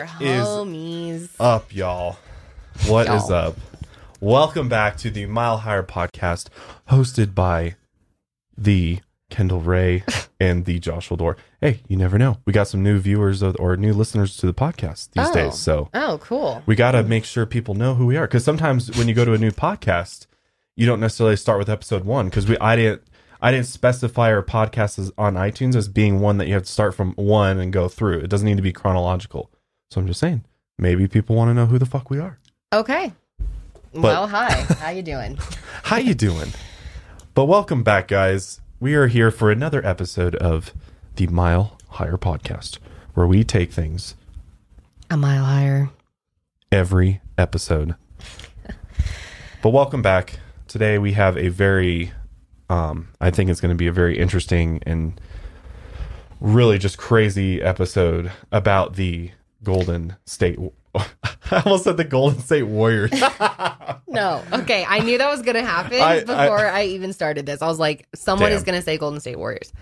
What is homies? up, y'all? What is Y'all. up? Welcome back to the Mile Higher podcast, hosted by the Kendall Rae and the Joshledore. Hey, you never know. We got some new viewers of- or new listeners to the podcast these Oh. days, so Oh, cool. we got to make sure people know who we are. Because sometimes when you go to a new podcast, you don't necessarily start with episode one. Because we, I didn't, I didn't specify our podcast as, on iTunes as being one that you have to start from one and go through. It doesn't need to be chronological. So I'm just saying, maybe people want to know who the fuck we are. Okay. well, hi. How you doing? How you doing? But welcome back, guys. We are here for another episode of the Mile Higher podcast, where we take things A mile higher. every episode. but welcome back. Today we have a very um I think it's going to be a very interesting and really just crazy episode about the Golden State I almost said the Golden State Warriors. No. Okay. I knew that was going to happen I- I- before I, even started this. I was like, someone Damn. is going to say Golden State Warriors.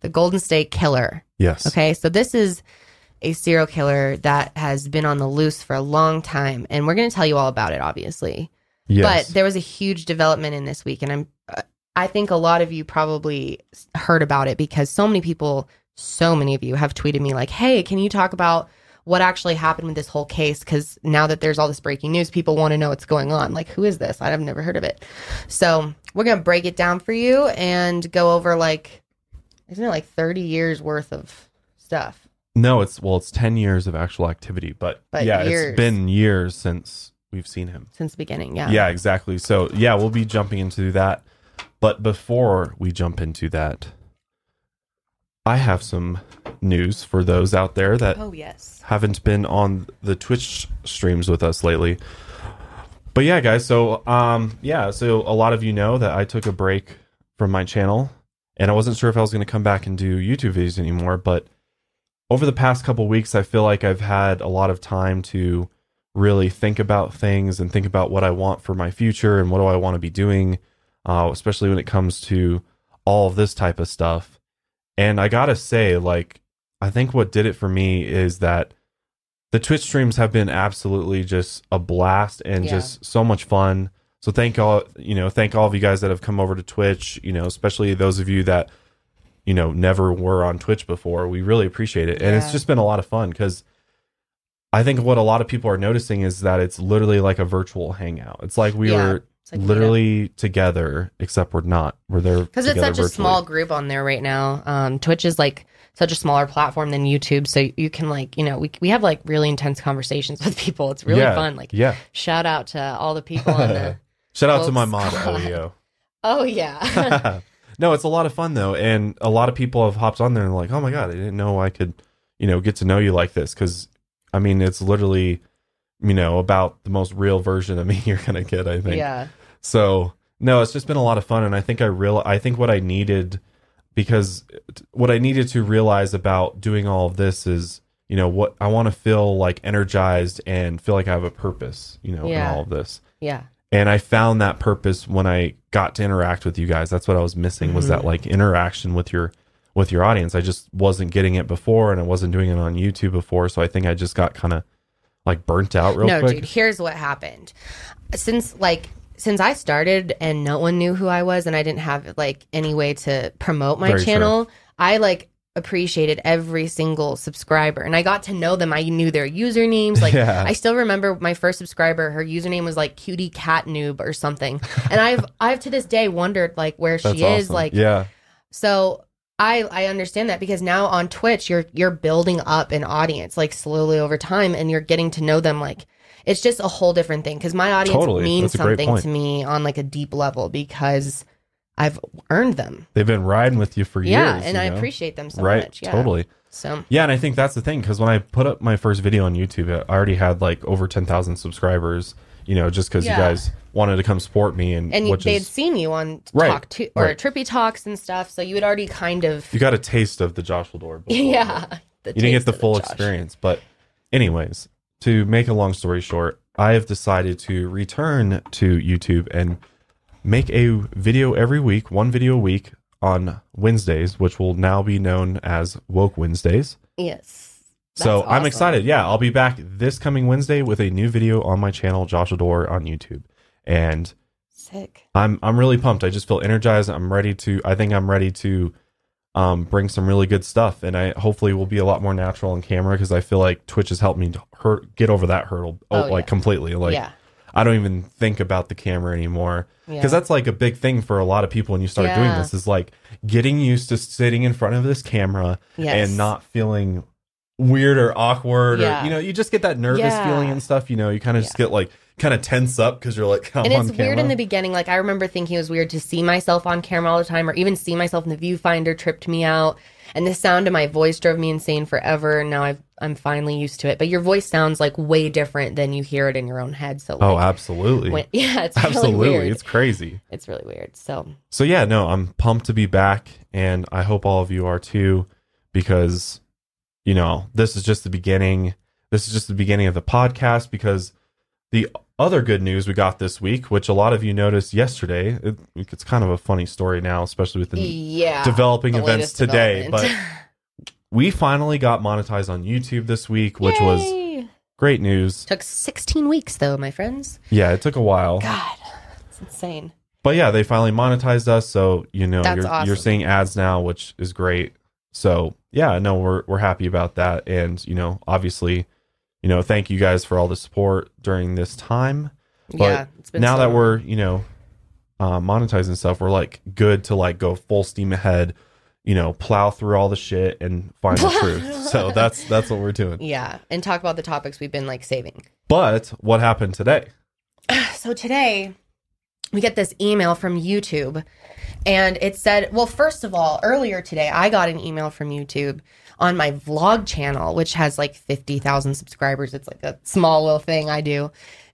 The Golden State Killer. yes. Okay. So this is a serial killer that has been on the loose for a long time. And we're going to tell you all about it, obviously. Yes. But there was a huge development in this week, and I'm, uh, I think a lot of you probably heard about it because so many people, so many of you have tweeted me like, "Hey, can you talk about what actually happened with this whole case?" Because now that there's all this breaking news, people want to know what's going on. Like, who is this? I've never heard of it. So we're gonna break it down for you and go over like, isn't it like 30 years worth of stuff? No, it's well, it's ten years of actual activity, but, But yeah, years. it's been years since we've seen him. Since the beginning, yeah. Yeah, exactly. So yeah, we'll be jumping into that. But before we jump into that, I have some news for those out there that Oh yes. haven't been on the Twitch streams with us lately. But yeah, guys, so um yeah, so a lot of you know that I took a break from my channel and I wasn't sure if I was going to come back and do YouTube videos anymore, but over the past couple weeks I feel like I've had a lot of time to really think about things and think about what I want for my future and what do I want to be doing, uh, especially when it comes to all of this type of stuff. And I gotta say, like, I think what did it for me is that the Twitch streams have been absolutely just a blast and Yeah. just so much fun. So thank all you know, thank all of you guys that have come over to Twitch, you know, especially those of you that you know never were on Twitch before. We really appreciate it. And it's just been a lot of fun cuz I think what a lot of people are noticing is that it's literally like a virtual hangout. It's like we Yeah. were like literally together except we're not. We're there because it's such a small group on there right now. Um, Twitch is like such a smaller platform than YouTube, so you can like you know we we have like really intense conversations with people. It's really yeah, fun. Like Yeah. shout out to all the people on the. Shout out to my mod OEO. oh yeah, no, it's a lot of fun though, and a lot of people have hopped on there and like, oh my god, I didn't know I could, you know, get to know you like this because, I mean, it's literally, you know, about the most real version of me you're gonna get. I think. yeah, So no, it's just been a lot of fun, and I think I real I think what I needed because what I needed to realize about doing all of this is, you know, what I want to feel like energized and feel like I have a purpose, you know, Yeah. in all of this. yeah, And I found that purpose when I got to interact with you guys. That's what I was missing was Mm-hmm. that like interaction with your with your audience. I just wasn't getting it before, and I wasn't doing it on YouTube before. So I think I just got kind of like burnt out real quick. no, quick. dude. Here's what happened. Since like since I started and no one knew who I was and I didn't have like any way to promote my Very true. channel, I like appreciated every single subscriber and I got to know them. I knew their usernames. Like Yeah. I still remember my first subscriber, her username was like cutie cat noob or something. And I've I've to this day wondered like where That's she is. awesome. Like yeah, so I I understand that because now on Twitch you're you're building up an audience like slowly over time and you're getting to know them like it's just a whole different thing because my audience Totally. means That's something to me on like a deep level because I've earned them. they've been riding with you for yeah, years. Yeah, and I know? appreciate them so right, much. Yeah. totally. So Yeah, and I think that's the thing because when I put up my first video on YouTube, I already had like over ten thousand subscribers. You know, just because Yeah. you guys wanted to come support me, and, and which they'd is seen you on Right, talk to or right. trippy talks and stuff, so you had already kind of you got a taste of the Joshledore. yeah. you didn't get the full Josh. experience. But, anyways, to make a long story short, I have decided to return to YouTube and make a video every week, one video a week on Wednesdays, which will now be known as Woke Wednesdays. Yes. So That's I'm excited. Yeah, I'll be back this coming Wednesday with a new video on my channel, Joshledore on YouTube. And Sick. I'm I'm really pumped. I just feel energized. I'm ready to I think I'm ready to um, bring some really good stuff and I hopefully will be a lot more natural on camera because I feel like Twitch has helped me to hurt, get over that hurdle oh, Oh, like yeah. completely. Like yeah. I don't even think about the camera anymore Yeah. because that's like a big thing for a lot of people when you start doing this is like getting used to sitting in front of this camera Yes. and not feeling weird or awkward Yeah. or you know you just get that nervous Yeah. feeling and stuff you know you kind of just get like kind of tense up because you're like and it's weird in the beginning. Like I remember thinking it was weird to see myself on camera all the time, or even see myself in the viewfinder tripped me out. And the sound of my voice drove me insane forever. And now I've, I'm finally used to it. But your voice sounds like way different than you hear it in your own head. So oh absolutely when, yeah, it's absolutely really weird. it's crazy It's really weird. So so yeah no i'm pumped to be back and i hope all of you are too because you know this is just the beginning this is just the beginning of the podcast because the other good news we got this week which a lot of you noticed yesterday it, it's kind of a funny story now especially with the yeah, developing the events today But we finally got monetized on youtube this week which was great news took 16 weeks though, my friends. yeah it took a while God, it's insane. but yeah, they finally monetized us, so you know That's you're awesome. you're seeing ads now, which is great. So yeah, no, we're we're happy about that, and you know, obviously, you know, thank you guys for all the support during this time. But yeah, it's been now so that we're you know uh, monetizing stuff, we're like good to like go full steam ahead. You know, plow through all the shit and find the truth. So that's that's what we're doing. yeah, and talk about the topics we've been like saving. But what happened today? So today we get this email from YouTube and it said, well, first of all, earlier today I got an email from YouTube on my vlog channel, which has like 50,000 subscribers. It's like a small little thing I do.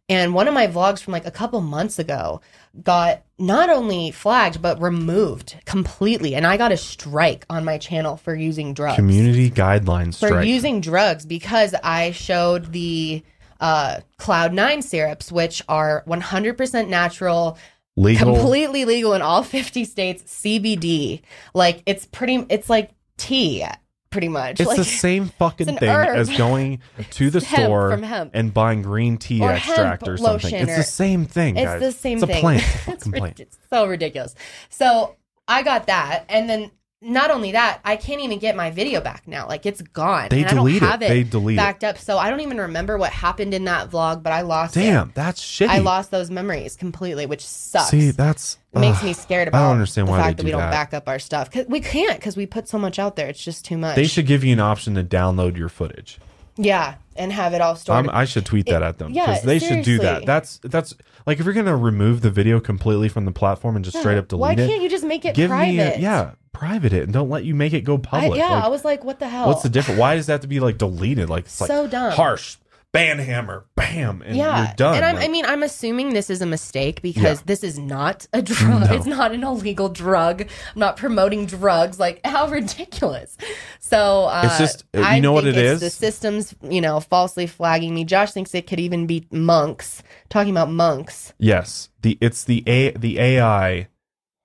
And one of my vlogs from like a couple months ago got not only flagged, but removed completely. And I got a strike on my channel for using drugs Community guidelines for strike. using drugs because I showed the uh, Cloud Nine syrups, which are 100% natural, Legal. completely legal in all 50 states. CBD, like it's pretty, it's like tea, pretty much. It's like the same fucking thing herb. as going to the store and buying green tea Or extract or something. It's or- the same thing, It's guys. the same it's a thing. plant. It's a it's, plant. it's so ridiculous. So I got that, and then not only that, I can't even get my video back now. Like it's gone. They and I delete don't it. have it. They delete it. backed up. So I don't even remember what happened in that vlog, but I lost it. Damn, that's shitty. I lost those memories completely, which sucks. See, that's it makes ugh. me scared about. I don't understand the why fact that we do don't back up our stuff. 'Cause we can't because we put so much out there. It's just too much. They should give you an option to download your footage. yeah, and have it all stored. I'm, I should tweet that at them yeah, because they should do that. That's that's like if you're gonna remove the video completely from the platform and just straight up delete it. Why it. can't you just make it give private? me a, yeah, private it and don't let you make it go I, public. yeah, Like, I was like, what the hell? what's the difference? Why does that have to be like deleted? Like it's So like dumb. harsh ban hammer, bam, and yeah, you're done. and I'm, Like, I mean, I'm assuming this is a mistake because Yeah. this is not a drug. No. It's not an illegal drug. I'm not promoting drugs. Like how ridiculous. So uh, It's just- you I know what it is? The systems, you know, falsely flagging me. Josh thinks it could even be MONQs. Talking about MONQs. yes, the it's the a the AI is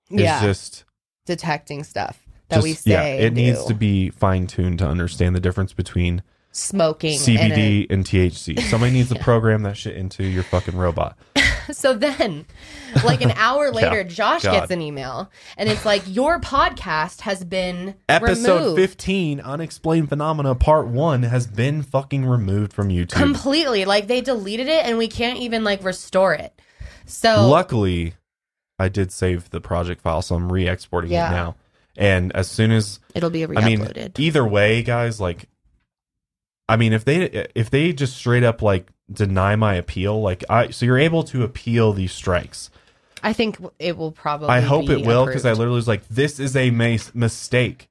yeah, just detecting stuff that just we say. yeah. It and needs to be fine tuned to understand the difference between smoking. and CBD and, THC. Somebody needs to program that shit into your fucking robot. so then, like an hour later, Josh God. gets an email, and it's like your podcast has been Episode removed. 15, Unexplained Phenomena Part 1 has been fucking removed from YouTube. completely like they deleted it and we can't even like restore it so Luckily, I did save the project file, so I'm re-exporting Yeah. it now. And as soon as it'll be I mean, re-uploaded either way, guys, like, I mean, if they if they just straight up like deny my appeal, like I, so you're able to appeal these strikes. I, think it will probably I hope it will because I literally was like, this is a mistake.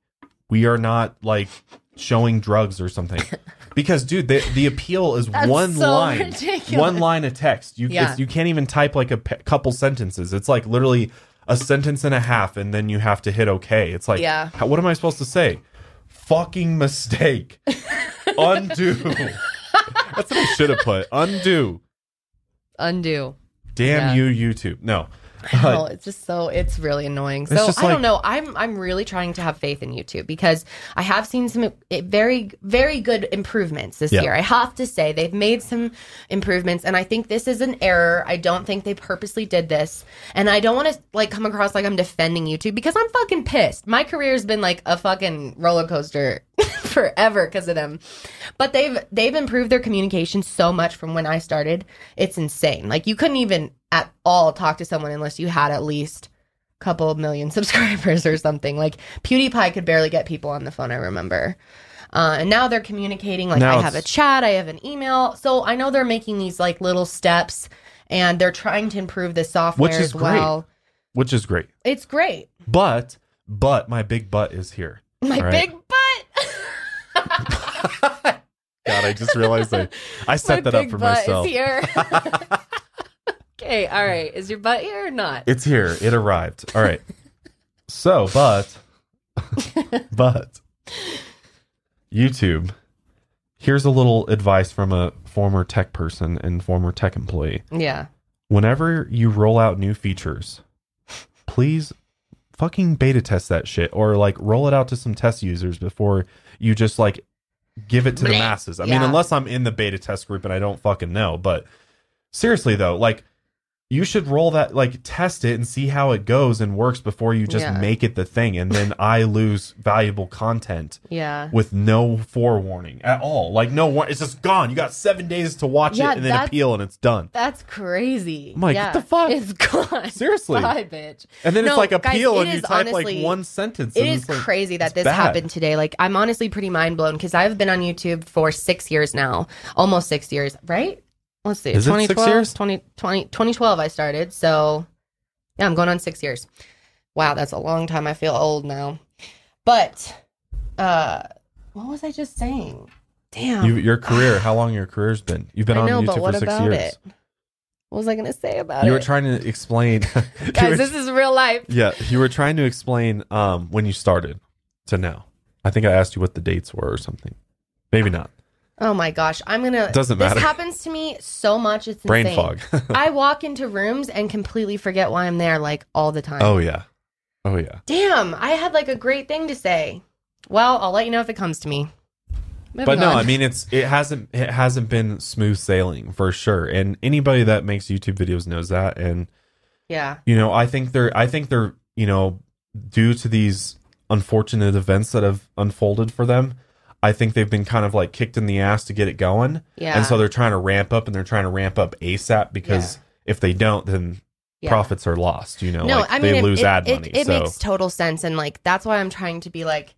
We are not like showing drugs or something. Because, dude, the the appeal is That's one so line, ridiculous. one line of text. You Yeah. it's- you can't even type like a pe- couple sentences. It's like literally a sentence and a half, and then you have to hit OK. It's like, Yeah. how, what am I supposed to say? Fucking mistake. Undo. That's what I should have put. Undo. undo Damn Yeah. you, YouTube. No. I know it's just so it's really annoying. So I don't know. I'm I'm really trying to have faith in YouTube because I have seen some eh, very very good improvements this Yeah. year. I have to say they've made some improvements, and I think this is an error. I don't think they purposely did this, and I don't want to like come across like I'm defending YouTube because I'm fucking pissed. My career's been like a fucking roller coaster forever because of them. But they've they've improved their communication so much from when I started. It's insane. Like you couldn't even at all talk to someone unless you had at least a couple of million subscribers or something. Like PewDiePie could barely get people on the phone, I remember. Uh, and now they're communicating like Now I have a chat, I have an email. So I know they're making these like little steps and they're trying to improve the software Which is as well. which is great. It's great. But but my big butt is here. My right. big butt. God, I just realized I I set My that up for butt myself. Here. okay, all right. Is your butt here or not? It's here. It arrived. All right. So, but but YouTube. Here's a little advice from a former tech person and former tech employee. yeah. Whenever you roll out new features, please fucking beta test that shit or like roll it out to some test users before you just like give it to the masses. I mean, unless I'm in the beta test group and I don't fucking know, but seriously though, like you should roll that like test it and see how it goes and works before you just Yeah. make it the thing and then I lose valuable content Yeah. with no forewarning at all. Like no war- it's just gone. You got 7 days to watch Yeah, it and then appeal and it's done. That's crazy. I'm like, yeah. what the fuck? It's gone. Seriously. Bye, bitch. And then it's No, like guys, appeal it and you type honestly- like one sentence. It is it's like- crazy that this bad. happened today. Like, I'm honestly pretty mind blown because I've been on YouTube for six years now, almost six years, right? Let's see, Is it six 2012, years? 20, 20 2012 I started. So, yeah, I'm going on six years. Wow, that's a long time. I feel old now. But, uh, what was I just saying? Damn. You, your career, how long your career's been? You've been I on know, YouTube but for six about years. it? What was I going to say about You it? You were trying to explain. Guys, were- this is real life. yeah, you were trying to explain um, when you started to now. I think I asked you what the dates were or something. Maybe not. Oh my gosh, I'm gonna. Doesn't matter. this happens to me so much. It's Brain insane. fog. I walk into rooms and completely forget why I'm there, like all the time. oh yeah. Oh yeah. damn! I had like a great thing to say. Well, I'll let you know if it comes to me. But no, on. I mean it's it hasn't it hasn't been smooth sailing for sure. And anybody that makes YouTube videos knows that. And yeah, you know, I think they're I think they're, you know, due to these unfortunate events that have unfolded for them, I think they've been kind of like kicked in the ass to get it going. yeah, And so they're trying to ramp up and they're trying to ramp up ASAP because if they don't, then yeah. profits are lost, you know, No, like I mean they it- lose it, ad it- money. It, so makes total sense, and like that's why I'm trying to be like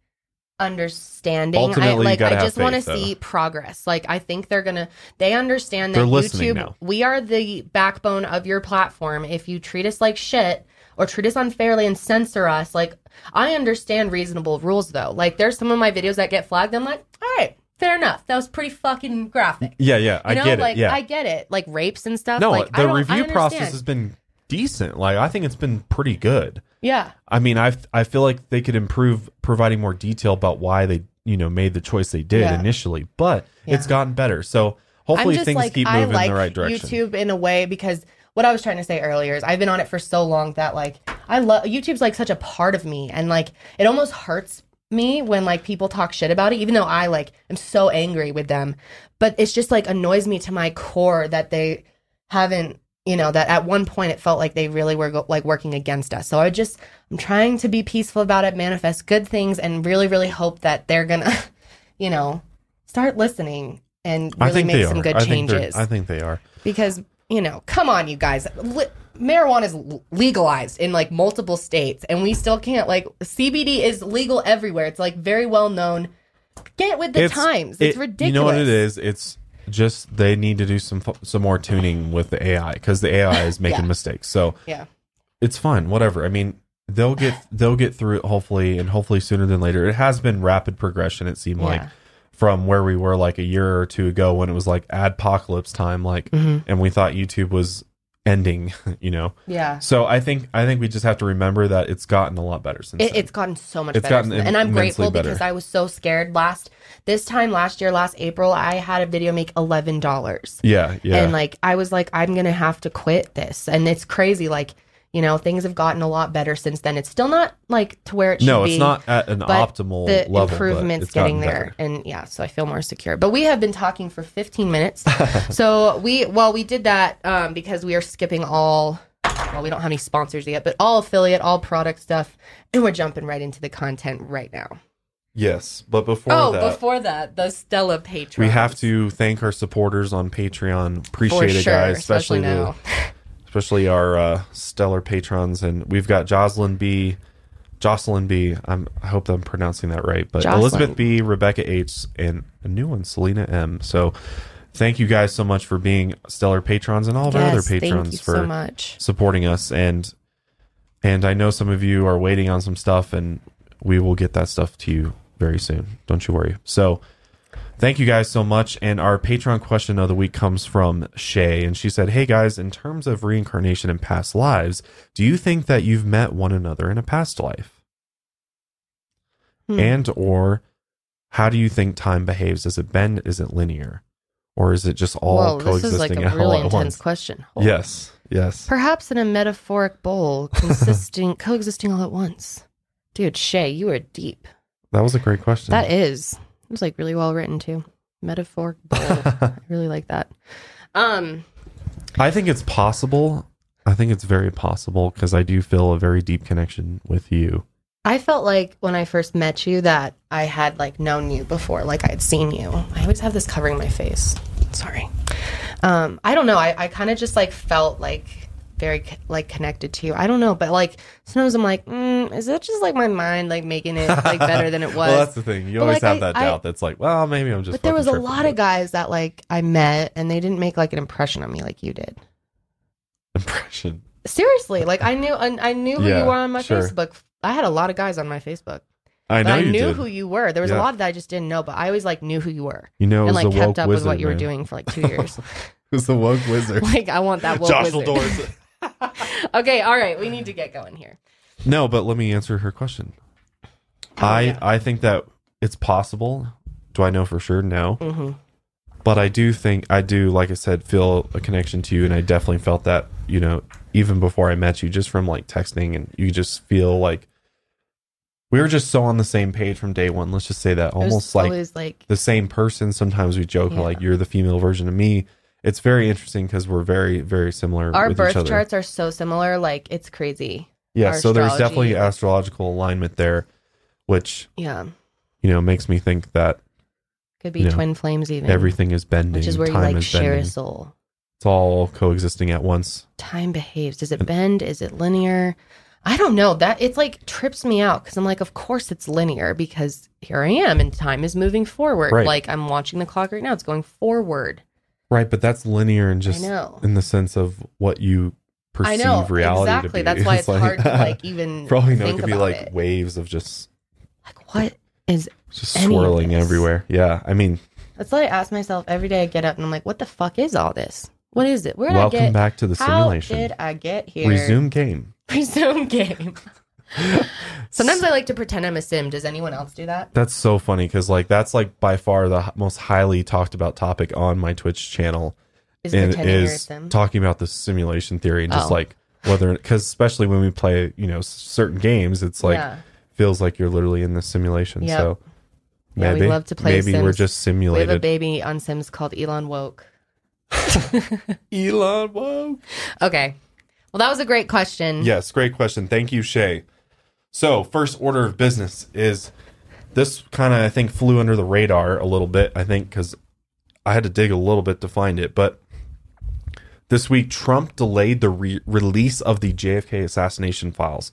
understanding. Ultimately, I like I just want to see progress. Like I think they're gonna they understand that YouTube now. we are the backbone of your platform. If you treat us like shit or treat us unfairly and censor us, like I understand reasonable rules though. Like there's some of my videos that get flagged. I'm like, all right, fair enough. That was pretty fucking graphic. yeah, yeah, I You know, get it. like yeah. I get it. Like rapes and stuff. no, like, I the review process has been decent. Like I think it's been pretty good. yeah. I mean, I I feel like they could improve providing more detail about why they you know made the choice they did Yeah. initially, but it's gotten better. So hopefully things like keep moving like in the right direction. YouTube in a way because what I was trying to say earlier is I've been on it for so long that like I love YouTube's like such a part of me and like it almost hurts me when like people talk shit about it even though I like am so angry with them but it's just like annoys me to my core that they haven't you know that at one point it felt like they really were go- like working against us so I just I'm trying to be peaceful about it manifest good things and really really hope that they're gonna you know start listening and really think make some are. good I think changes I think they are. because you know come on you guys Li- marijuana is l- legalized in like multiple states and we still can't like cbd is legal everywhere it's like very well known get with the times it's it- ridiculous You know what it is? It's just they need to do some fu- some more tuning with the AI because the AI is making Yeah. mistakes. So yeah it's fine, whatever. I mean, they'll get they'll get through it hopefully, and hopefully sooner than later. It has been rapid progression. It seemed like Yeah. From where we were like a year or two ago when it was like adpocalypse time, like, Mm-hmm. and we thought YouTube was ending. You know, yeah so I think I think we just have to remember that it's gotten a lot better since. it, then. it's gotten so much It's better gotten and i'm grateful better. because i was so scared last this time last year last april i had a video make $11 yeah, yeah. and like i was like i'm gonna have to quit this and it's crazy like You know, things have gotten a lot better since then. It's still not like to where it should no, be No, it's not at an but optimal the level. but improvements it's getting there better. and yeah so i feel more secure but we have been talking for 15 minutes so we well we did that um, because we are skipping all well we don't have any sponsors yet but all affiliate all product stuff and we're jumping right into the content right now Yes, but before oh that, before that the stella patron we have to thank our supporters on Patreon. Appreciate it, guys, especially, the now especially our uh, stellar patrons. And we've got Jocelyn B, Jocelyn B. I'm, I hope I'm pronouncing that right, but Jocelyn. Elizabeth B, Rebecca H, and a new one, Selena M. So thank you guys so much for being stellar patrons and all of our other patrons for so much supporting us and and I know some of you are waiting on some stuff and we will get that stuff to you very soon. Don't you worry. So thank you guys so much. And our Patreon question of the week comes from Shay and she said, Hey guys, in terms of reincarnation and past lives, do you think that you've met one another in a past life? Hmm. And or how do you think time behaves? Does it bend? Is it linear? Or is it just all Whoa, this coexisting is like a all really intense once? question Hold. Yes. Yes. perhaps in a metaphoric bowl consisting coexisting all at once dude shay you are deep That was a great question. That is. It was like really well written too. Metaphor. I really like that. Um I think it's possible. I think it's very possible because I do feel a very deep connection with you. I felt like when I first met you that I had like known you before, like I had seen you. I always have this covering my face. Sorry. Um, I don't know. I, I kind of just like felt like very like connected to you. I don't know, but like sometimes I'm like, mm, is that just like my mind like making it like better than it was? well, that's the thing. You But, always like, have I- that I- doubt. that's like, well, maybe I'm just. but there was a lot of guys that like I met and they didn't make like an impression on me like you did. Impression. Seriously, like I knew I, I knew who Yeah, you were on my sure. Facebook. I had a lot of guys on my Facebook. I know I you knew did. who you were. There was Yeah. a lot that I just didn't know, but I always like knew who you were you know, and like kept up wizard, with what you were doing for like two years. it was the woke wizard. like I want that woke Josh wizard. Doors. okay, all right, we need to get going here. No, but let me answer her question. Oh, I yeah. I think that it's possible. Do I know for sure? No. hmm but I do think I do, like I said, feel a connection to you, and I definitely felt that, you know, even before I met you, just from like texting, and you just feel like we were just so on the same page from day one. Let's just say that, almost like always like the same person. Sometimes we joke Yeah. like you're the female version of me. It's very interesting because we're very, very similar. our with birth each other. charts are so similar. Like it's crazy. Yeah, our so there's astrology. definitely astrological alignment there, which Yeah, you know makes me think that could be Yeah. twin flames even. everything is bending. which is where you like share bending. a soul. It's all coexisting at once. time behaves. Does it bend? Is it linear? I don't know. That it's like trips me out because I'm like, of course it's linear because here I am and time is moving forward. Right. Like I'm watching the clock right now. It's going forward. Right, but that's linear and just in the sense of what you perceive I know reality exactly. to be. That's why it's, hard to like even probably know, it could be like it. waves of just Like what is? just swirling everywhere. Yeah, I mean, That's what I ask myself every day. I get up and I'm like, what the fuck is all this? What is it? Where did I get? back to the simulation? How did I get here? Resume game. Resume game. Sometimes I like to pretend I'm a sim. Does anyone else do that? That's so funny because like that's like by far the h- most highly talked about topic on my Twitch channel, Is and pretending you're a is sim? talking about the simulation theory and just Oh. like whether because especially when we play you know s- certain games, it's like yeah. feels like you're literally in the simulation. Yep. So Yeah, we maybe love to play maybe we're Sims. just We have a simulated. baby on Sims called Elon Woke. Elon, whoa. Okay. Well, that was a great question. Yes, great question. Thank you, Shay. So, first order of business is this kind of, I think, flew under the radar a little bit, I think, because I had to dig a little bit to find it. But this week, Trump delayed the re- release of the JFK assassination files.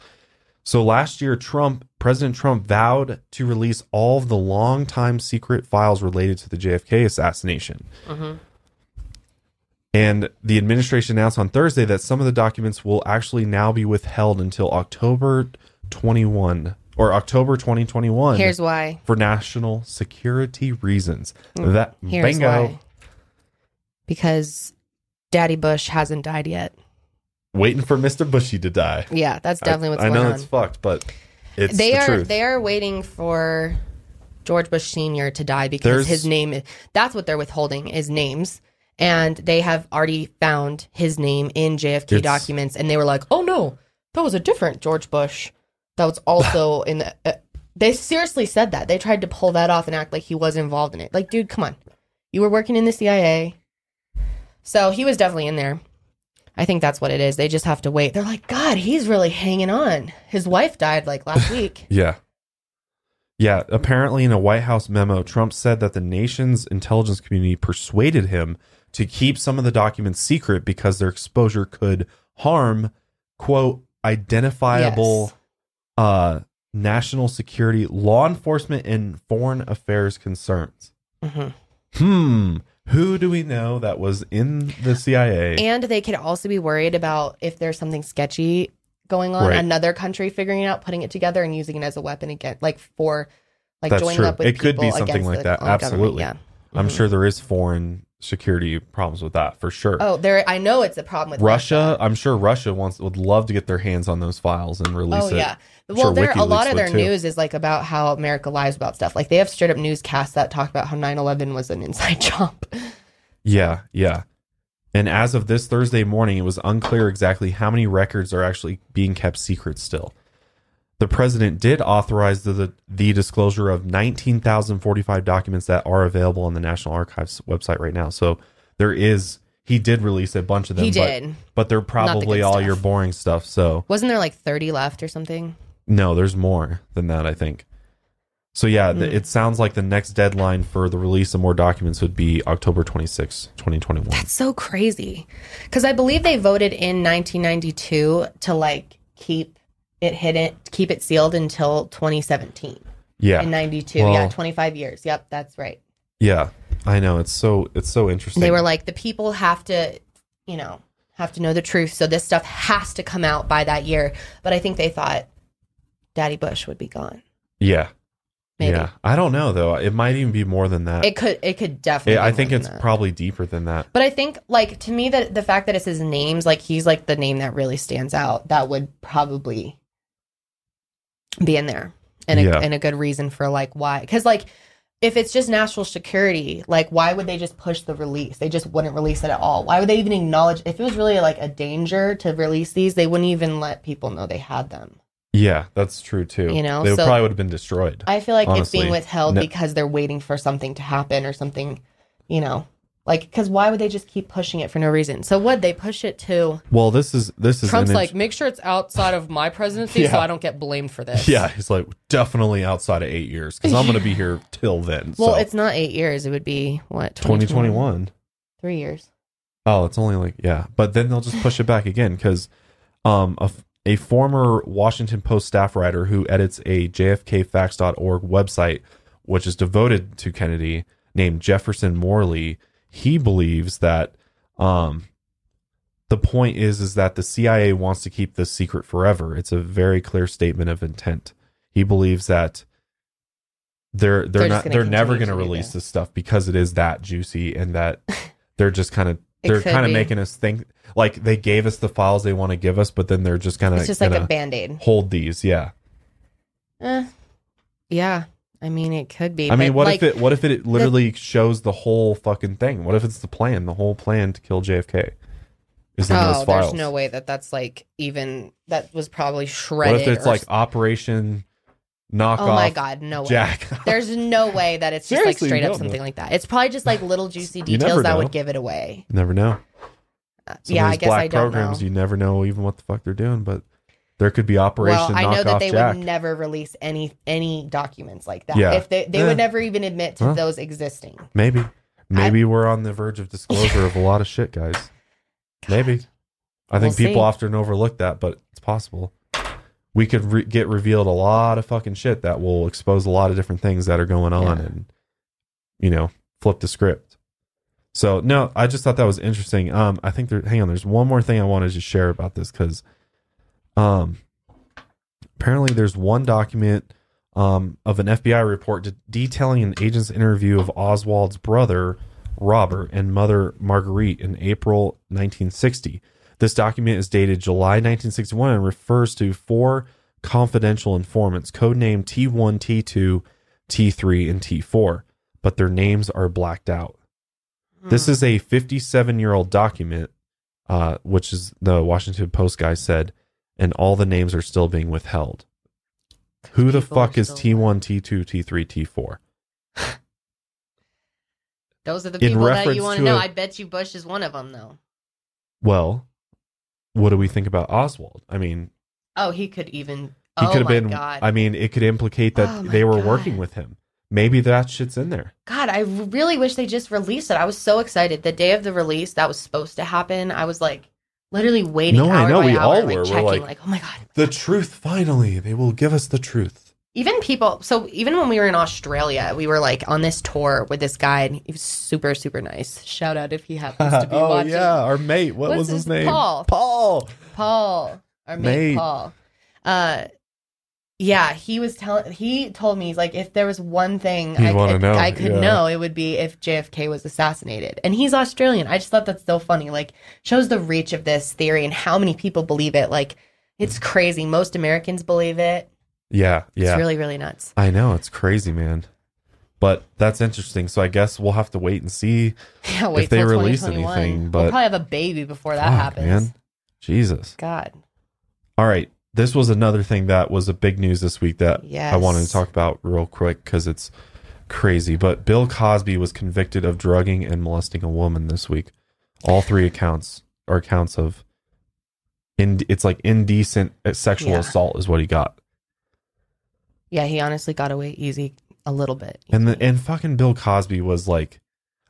So, last year, Trump, President Trump vowed to release all of the long-time secret files related to the JFK assassination. Mhm. And the administration announced on Thursday that some of the documents will actually now be withheld until October 21 or October 2021 Here's why. for national security reasons. That Mm, Here's bingo. why. Because Daddy Bush hasn't died yet. Waiting for Mr. Bushy to die. Yeah, that's definitely what's I, I going know it's fucked, but it's they the are truth. they are waiting for George Bush Senior to die because There's- his name is that's what they're withholding is names. And they have already found his name in JFK documents and they were like, "Oh no. that was a different George Bush. That was also in the. Uh, they seriously said that. They tried to pull that off and act like he was involved in it. Like, dude, come on. You were working in the CIA. So he was definitely in there. I think that's what it is. They just have to wait. They're like, God, he's really hanging on. His wife died like last week. Yeah. Yeah. Apparently, in a White House memo, Trump said that the nation's intelligence community persuaded him to keep some of the documents secret because their exposure could harm, quote, identifiable Yes. Uh, national security, law enforcement, and foreign affairs concerns. hmm Hmm. Who do we know that was in the CIA? And they could also be worried about if there's something sketchy going on, Right. another country figuring it out, putting it together, and using it as a weapon again, like for like That's joining true. up with It could be something like the that. Absolutely. Yeah. I'm Mhm. sure there is foreign security problems with that for sure. Oh, there. I know it's a problem with Russia, I'm sure Russia wants would love to get their hands on those files and release Oh it. yeah. Well, sure there a lot of their too. news is like about how America lies about stuff. Like they have straight up newscasts that talk about how 9/11 was an inside job. Yeah, yeah. And as of this Thursday morning, it was unclear exactly how many records are actually being kept secret still. The president did authorize the, the, the disclosure of 19,045 documents that are available on the National Archives website right now. So there is, he did release a bunch of them. He but- did. But, they're probably good all stuff. your boring stuff. So Wasn't there like 30 left or something? No, there's more than that, I think. So yeah, Hmm. it sounds like the next deadline for the release of more documents would be October 26, 2021. That's so crazy. Cuz I believe they voted in 1992 to like keep it hidden, keep it sealed until 2017. Yeah. In 92. yeah, 25 years. Yep, that's right. Yeah, I know. It's so it's so interesting. They were like the people have to, you know, have to know the truth. So this stuff has to come out by that year. But I think they thought Daddy Bush would be gone. yeah, Maybe. yeah. I don't know though. It might even be more than that. It could it could definitely It- be I think it's that. probably deeper than that. But I think like to me that the fact that it's his names, like he's like the name that really stands out, that would probably be in there. And a, Yeah. and a good reason for like why. Because like if it's just national security, like why would they just push the release? They just wouldn't release it at all. Why would they even acknowledge if it was really like a danger to release these, they wouldn't even let people know they had them. Yeah, that's true too. You know, they so- probably would have been destroyed. I feel like it's being withheld no- because they're waiting for something to happen or something, you know. Like, because why would they just keep pushing it for no reason? So, would they push it to well, this is this is Trump's like, make sure it's outside of my presidency so I don't get blamed for this. yeah, he's like definitely outside of eight years because I'm going to be here till then. Well, so. it's not eight years. It would be, what, 2021. Three years. Oh, it's only like yeah, but then they'll just push it back again because um, a, a former Washington Post staff writer who edits a JFKFacts.org website, which is devoted to Kennedy, named Jefferson Morley, he believes that um, the point is is that the CIA wants to keep this secret forever. It's a very clear statement of intent. He believes that they're they're, They're not they're never going to release this. stuff because it is that juicy and that they're just kind of they're kind of making us think like they gave us the files they want to give us, but then they're just kind of It's just like a band aid. hold these. Yeah, Eh, yeah. I mean, it could be. I mean, what like, if it what if it literally shows the whole fucking thing? What if it's the plan, the whole plan to kill JFK? Is in Oh, those files? there's no way that that's like even, that was probably shredded. what if it's like Operation Knockoff oh my God, no way. Jack? There's no way that it's just like Seriously, straight up something like that. It's probably just like little juicy You never details that know. would give it away. never know. Uh, Some yeah, of I these guess black I don't programs, know. you never know even what the fuck they're doing, but there could be Operation Well, I know that they Jack. would never release any any documents like that. Yeah. If they they would never even admit to Huh? those existing. Maybe. Maybe we're on the verge of disclosure of a lot of shit, guys. Maybe. I think We'll people see. often overlook that, but it's possible. We could re- get revealed a lot of fucking shit that will expose a lot of different things that are going on Yeah. and, you know, flip the script. So, no, I just thought that was interesting. Um, I think there, hang on, there's one more thing I wanted to share about this because, um, apparently there's one document um, of an FBI report de- detailing an agent's interview of Oswald's brother, Robert, and mother, Marguerite, in April 1960. This document is dated July 1961 and refers to four confidential informants, codenamed T1, T2, T3, and T4, but their names are blacked out. This is a 57 year old document, uh, which is the Washington Post guy said, and all the names are still being withheld. Who the fuck is T1, T2, T3, T4? Those are the people that you want to to know. a- I bet you Bush is one of them, though. Well, what do we think about Oswald? I mean, Oh, he could even. he oh could have been. God. I mean, it could implicate that Oh they were God. working with him. Maybe that shit's in there. God, I really wish they just released it. I was so excited. The day of the release, that was supposed to happen. I was like, literally waiting. No, I know, by we hour, all like, were. We're like- like, oh my god. The truth, finally. They will give us the truth. Even people. So even when we were in Australia, we were like on this tour with this guy, and he was super, super nice. Shout out if he happens to be oh, watching. yeah. Our mate. What What's was his, his- name? Paul. Paul. Paul, our mate, Mate. Paul. Uh, yeah, he was telling. He told me he's like, if there was one thing I, wanna could- know, I could yeah. know, it would be if JFK was assassinated. And he's Australian. I just thought that's so funny. Like, shows the reach of this theory and how many people believe it. Like, it's crazy. Most Americans believe it. Yeah. Yeah. It's really, really nuts. I know. It's crazy, man. But that's interesting. So I guess we'll have to wait and see. Yeah, wait If they release 2021. anything, we'll but- probably have a baby before that Fuck, happens. man. Jesus. God, All right. This was another thing that was a big news this week that yes. I wanted to talk about real quick because it's crazy. But Bill Cosby was convicted of drugging and molesting a woman this week. All three accounts are accounts of in it's like indecent uh, sexual Yeah. assault is what he got. Yeah, he honestly got away easy a little bit. And the and fucking Bill Cosby was like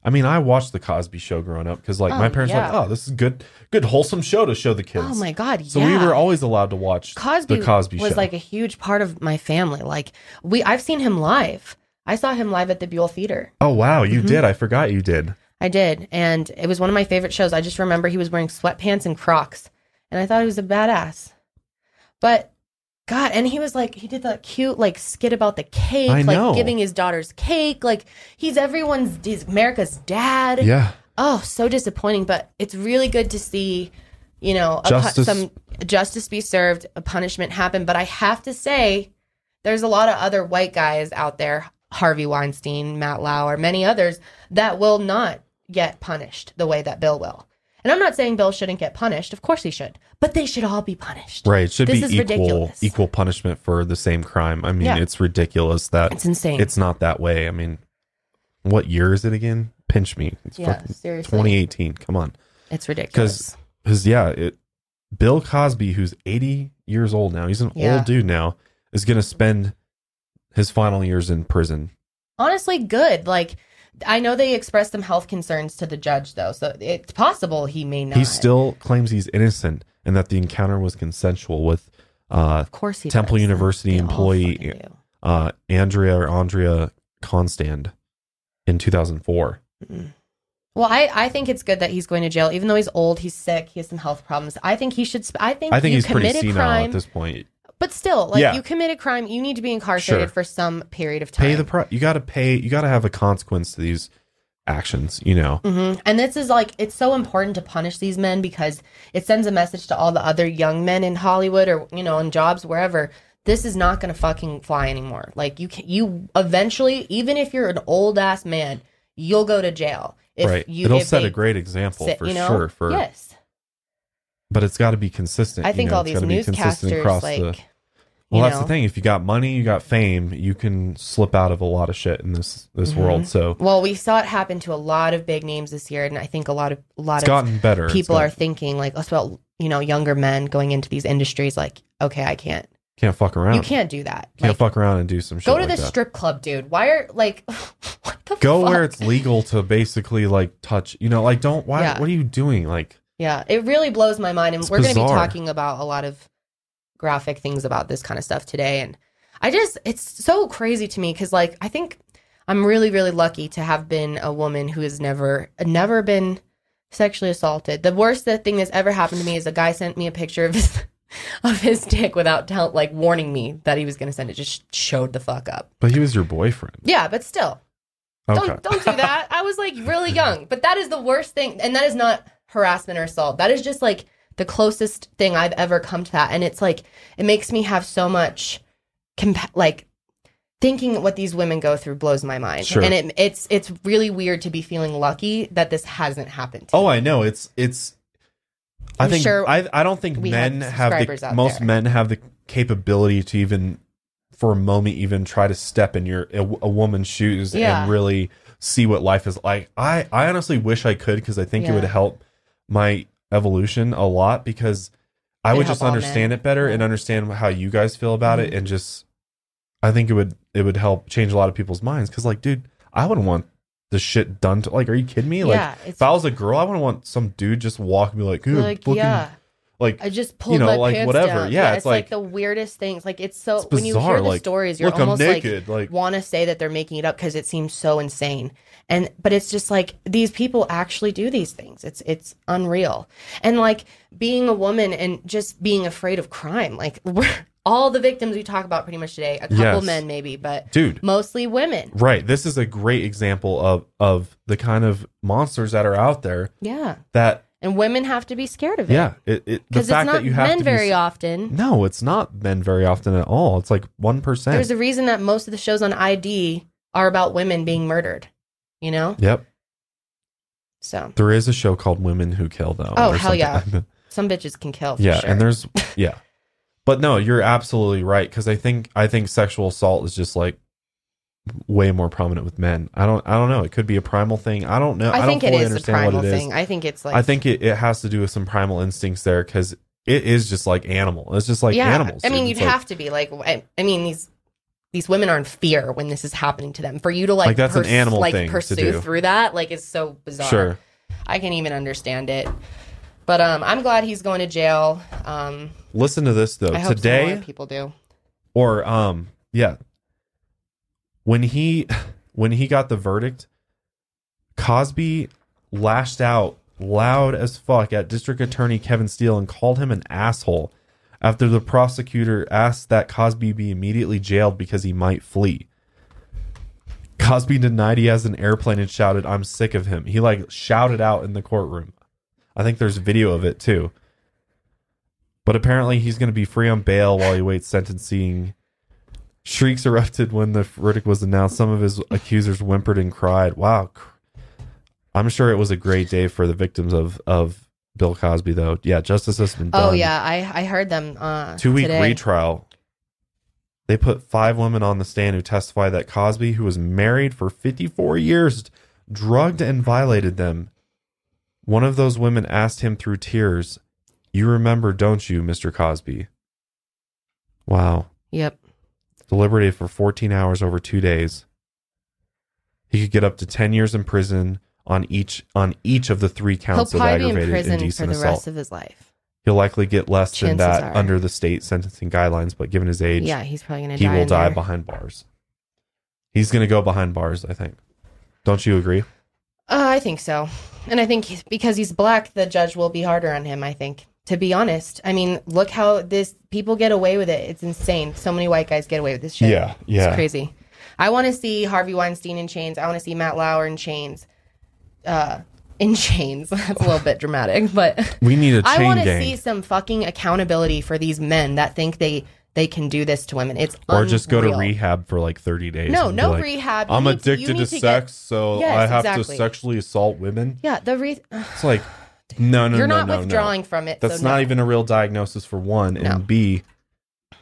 I mean, I watched the Cosby show growing up because like Oh, my parents were like, "Oh, this is good, good wholesome show to show the kids." Oh my god! So yeah. we were always allowed to watch Cosby, the Cosby was show. like a huge part of my family. Like we, I've seen him live. I saw him live at the Buell Theater. oh wow, you Mhm. did! I forgot you did. I did, and it was one of my favorite shows. I just remember he was wearing sweatpants and Crocs, and I thought he was a badass. But God, and he was like, he did that cute like skit about the cake, I like know. giving his daughter's cake. Like he's everyone's, he's America's dad. Yeah, Oh, so disappointing. But it's really good to see, you know, a pu- Justice. some justice be served, a punishment happen. But I have to say, there's a lot of other white guys out there, Harvey Weinstein, Matt Lauer, many others, that will not get punished the way that Bill will. And I'm not saying Bill shouldn't get punished. Of course he should. But they should all be punished. right. It should This be equal ridiculous. equal punishment for the same crime. I mean, Yeah. it's ridiculous that It's insane. it's not that way. I mean, what year is it again? Pinch me. It's yeah, seriously. 2018. Come on. It's ridiculous. Because yeah, it Bill Cosby, who's 80 years old now, he's an Yeah. old dude now, is going to spend his final years in prison. honestly good. Like I know they expressed some health concerns to the judge though, so it's possible he may not. He still claims he's innocent and that the encounter was consensual with uh, of course he Temple does. University They employee- uh, Andrea or Andrea Constand in 2004. Well, I, I think it's good that he's going to jail, even though he's old, he's sick, he has some health problems. I think he should. Sp- I think I think he's pretty senile crime, at this point. But still, like Yeah. you a crime, you need to be incarcerated Sure. for some period of time. Pay the price. You got to pay. You got to have a consequence to these actions. You know. hmm And this is like it's so important to punish these men because it sends a message to all the other young men in Hollywood or you know in jobs wherever. This is not going to fucking fly anymore. Like you can you eventually, even if you're an old ass man, you'll go to jail. If right. You, It'll if set they a great example sit- for you know? sure. For yes, but it's got to be consistent. I you think know, all these gotta be consistent newscasters across like. the- you Well, that's know. the thing. If you got money, you got fame, you can slip out of a lot of shit in this this Mhm. world. So Well, we saw it happen to a lot of big names this year, and I think a lot of a lot it's of gotten better. People are thinking like, about you know, younger men going into these industries. Like, okay, I can't. can't fuck around. You can't do that. Can't Like, fuck around and do some shit. go to like the that. strip club, dude. Why are like, what the Go fuck? where it's legal to basically like touch. You know, like don't. Why? Yeah. What are you doing? Like Yeah, it really blows my mind, and It's we're going to be talking about a lot of graphic things about this kind of stuff today. And I just, it's so crazy to me because, like, I think I'm really, really lucky to have been a woman who has never, never been sexually assaulted. The worst thing that's ever happened to me is a guy sent me a picture of his. Of his dick without tell, like warning me that he was going to send it, just showed the fuck up. but he was your boyfriend. Yeah, but still, Okay. don't don't do that. I was like really young, but that is the worst thing, and that is not harassment or assault. That is just like the closest thing I've ever come to that, and it's like it makes me have so much, compa- like thinking what these women go through blows my mind, Sure. and it, it's it's really weird to be feeling lucky that this hasn't happened. To Oh, me. I know. It's it's. I I'm think sure I I don't think men have have the most there. men have the capability to even for a moment even try to step in your a, a woman's shoes Yeah. and really see what life is like. I I honestly wish I could because I think it would help my evolution a lot because I It'd would just understand it better Yeah. Mm-hmm. and understand how you guys feel about it and just I think it would it would help change a lot of people's minds because like dude I wouldn't want the shit done to like are you kidding me like yeah, if I was a girl I wouldn't want some dude just walk and be like, "Hey, like fucking-" yeah. Like I just pulled know, my like, pants whatever. down. Yeah, it's, it's like, like- the weirdest things. Like it's so It's when you hear the like, stories, you're look almost naked like like want to say that they're making it up because it seems so insane. And but it's just like these people actually do these things. It's it's unreal. And like being a woman and just being afraid of crime. Like all the victims we talk about pretty much today, a couple Yes. men maybe, but dude mostly women. right this is a great example of of the kind of monsters that are out there Yeah. that And women have to be scared of it. yeah it, it the Because it's fact not that you have men to be very often. no it's not men very often at all it's like 1% There's a reason that most of the shows on ID are about women being murdered. You know? yep So there is a show called women who kill though Oh, hell yeah. some bitches can kill. For yeah sure. and there's yeah but no you're absolutely right because i think i think sexual assault is just like way more prominent with men i don't i don't know it could be a primal thing i don't know i, I think don't it is the primal it is thing. I think it's like i think it, it has to do with some primal instincts there because it is just like animal it's just like yeah. animals I mean, dude. you'd like- have to be like. I, I mean, these these women are in fear when this is happening to them. For you to like, Like, that's an animal like thing to pursue do. through that, like, is so bizarre. sure I can't even understand it. But um, I'm glad he's going to jail. Um, listen to this though I hope some today people do. or um yeah when he when he got the verdict cosby lashed out loud as fuck at district attorney kevin steele and called him an asshole after the prosecutor asked that cosby be immediately jailed because he might flee. Cosby denied he has an airplane and shouted i'm sick of him. He like shouted out in the courtroom. I think there's video of it too. But apparently he's going to be free on bail while he waits sentencing Shrieks erupted when the verdict was announced. Some of his accusers whimpered and cried. Wow. I'm sure it was a great day for the victims of, of Bill Cosby, though. Yeah, justice has been done. Oh yeah, I I heard them. Uh, Two week retrial. They put five women on the stand who testified that Cosby, who was married for 54 years, drugged and violated them. One of those women asked him through tears, You remember, don't you, Mr. Cosby? Wow Yep. Deliberated for 14 hours over two days. He could get up to 10 years in prison on each on each of the three counts He'll of probably be in aggravated prison for the assault. rest of his life. He'll likely get less than that are. under the state sentencing guidelines, but given his age, Yeah, he's probably gonna he die. will in die there. behind bars. He's going to go behind bars, I think. Don't you agree? Uh, I think so, and I think he's- because he's black, the judge will be harder on him. I think, to be honest. I mean, look how this people get away with it. It's insane. So many white guys get away with this shit. Yeah, yeah. It's crazy. I want to see Harvey Weinstein in chains. I want to see Matt Lauer in chains. Uh, in chains. That's a little bit dramatic, but We need a I chain I want to see some fucking accountability for these men that think they they can do this to women. It's or just go to rehab for like 30 days. No, no like, rehab. I'm to- addicted to, to get- sex, so Yes, I have exactly. to sexually assault women. Yeah, the re- It's like, no, no, no. you're no, not no, no. withdrawing from it. That's so not no. even a real diagnosis for one, and No. B,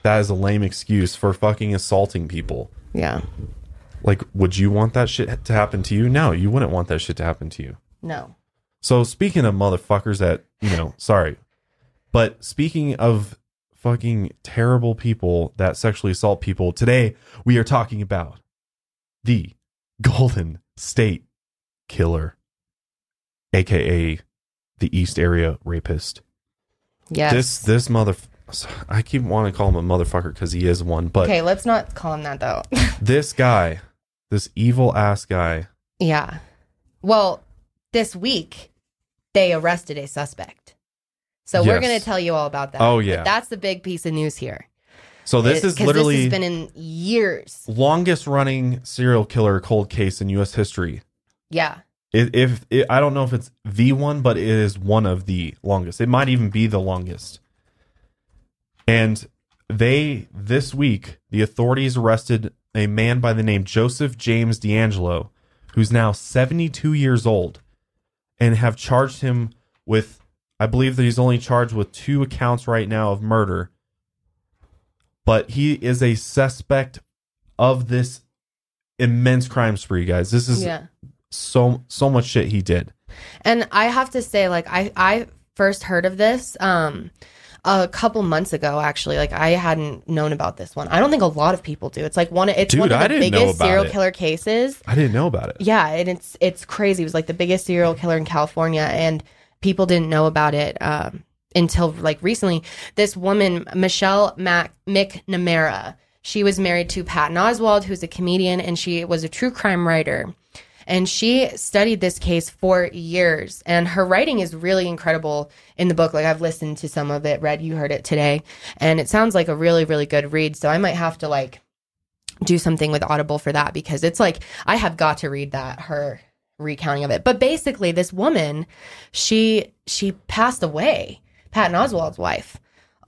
that is a lame excuse for fucking assaulting people. Yeah. Like, would you want that shit to happen to you? No, you wouldn't want that shit to happen to you. No. So speaking of motherfuckers that, you know, sorry. But speaking of fucking terrible people that sexually assault people, today we are talking about the Golden State Killer, aka the East Area Rapist. Yes. This this mother I keep wanting to call him a motherfucker because he is one, but okay, let's not call him that though. this guy, this evil ass guy, yeah. Well, this week they arrested a suspect. So we're going to tell you all about that. Oh, But yeah. that's the big piece of news here. so this It- is literally this has been in years. longest running serial killer cold case in U.S. history. Yeah. If it, I don't know if it's the one, but it is one of the longest. It might even be the longest. And they this week, the authorities arrested a man by the name Joseph James DeAngelo, who's now 72 years old, and have charged him with I believe that he's only charged with two accounts right now of murder. But he is a suspect of this immense crime spree, guys. This is Yeah. So so much shit he did. And I have to say, like, I I first heard of this um a couple months ago. Actually, like, I hadn't known about this one. I don't think a lot of people do. It's like one. It's Dude, one of the biggest serial it. killer cases. I didn't know about it. Yeah, and it's it's crazy. It was like the biggest serial killer in California, and people didn't know about it um, until like recently. This woman, Michelle Mac- McNamara, she was married to Patton Oswalt, who's a comedian, and she was a true crime writer. And she studied this case for years, and her writing is really incredible in the book. Like I've listened to some of it, read you heard it today, and it sounds like a really really good read. So I might have to like do something with Audible for that because it's like I have got to read that her recounting of it. But basically, this woman, she she passed away, Patton Oswalt's wife,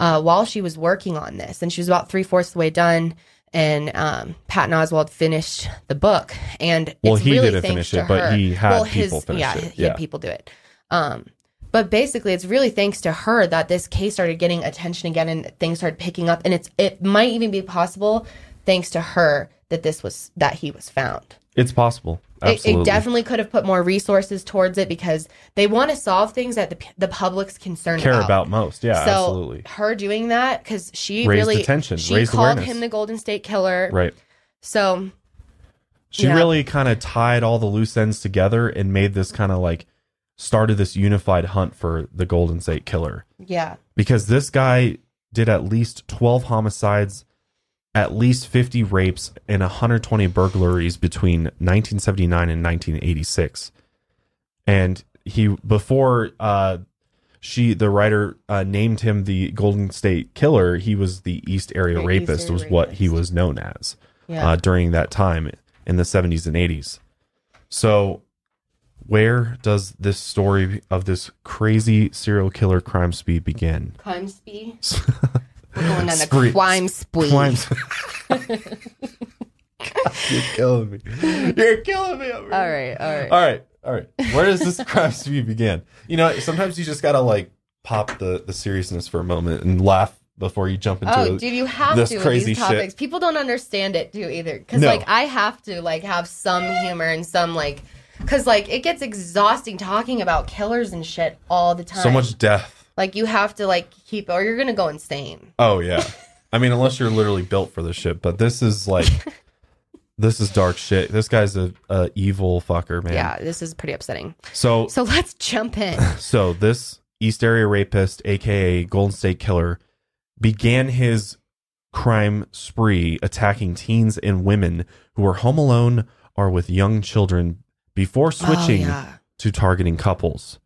uh, while she was working on this, and she was about three fourths the way done. And um, Patton Oswalt finished the book, and Well, it's he really didn't finish it, but her. he had well, people his, finish yeah, it. he Yeah. had people do it. Um, but basically, it's really thanks to her that this case started getting attention again, and things started picking up. And it's it might even be possible thanks to her that this was that he was found. It's possible. It, it definitely could have put more resources towards it because they want to solve things that the, the public's concerned care about. about most. Yeah, so absolutely. her doing that because she Raised really attention, she raised called awareness. him the Golden State Killer. Right. So She Yeah. really kind of tied all the loose ends together and made this kind of like started this unified hunt for the Golden State Killer yeah, because this guy did at least 12 homicides, at least 50 rapes, and 120 burglaries between 1979 and 1986. And he before uh she the writer uh, named him the Golden State Killer, he was the East Area The East Rapist Area was what he was known as yeah. uh, during that time in the 70s and 80s. So, where does this story of this crazy serial killer crime spree begin? crime spree. We're going on a Spree. crime spree. Crime- God, you're killing me. You're killing me. Over All here. right, all right. All right. All right. Where does this crime spree begin? You know, sometimes you just gotta like pop the the seriousness for a moment and laugh before you jump into Oh, it. dude, you have this to with crazy these shit. topics. People don't understand it too either. Because No. like I have to like have some humor and some like because like it gets exhausting talking about killers and shit all the time. so much death. Like you have to like keep or you're gonna go insane. Oh yeah. I mean, unless you're literally built for this shit, but this is like, this is dark shit. This guy's a, a evil fucker, man. Yeah, this is pretty upsetting. So, So let's jump in. so this East Area rapist, aka Golden State Killer, began his crime spree attacking teens and women who were home alone or with young children before oh, switching Oh, yeah. to targeting couples.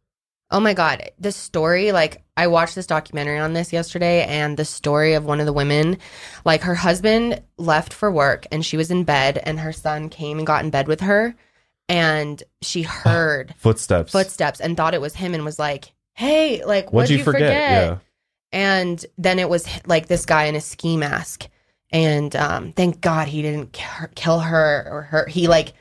Oh my god, the story like I watched this documentary on this yesterday and the story of one of the women like her husband left for work and she was in bed and her son came and got in bed with her and she heard Footsteps. footsteps and thought it was him and was like, "Hey, like What'd what'd you you forget? Yeah. And then it was like this guy in a ski mask and um thank god he didn't kill her or her he like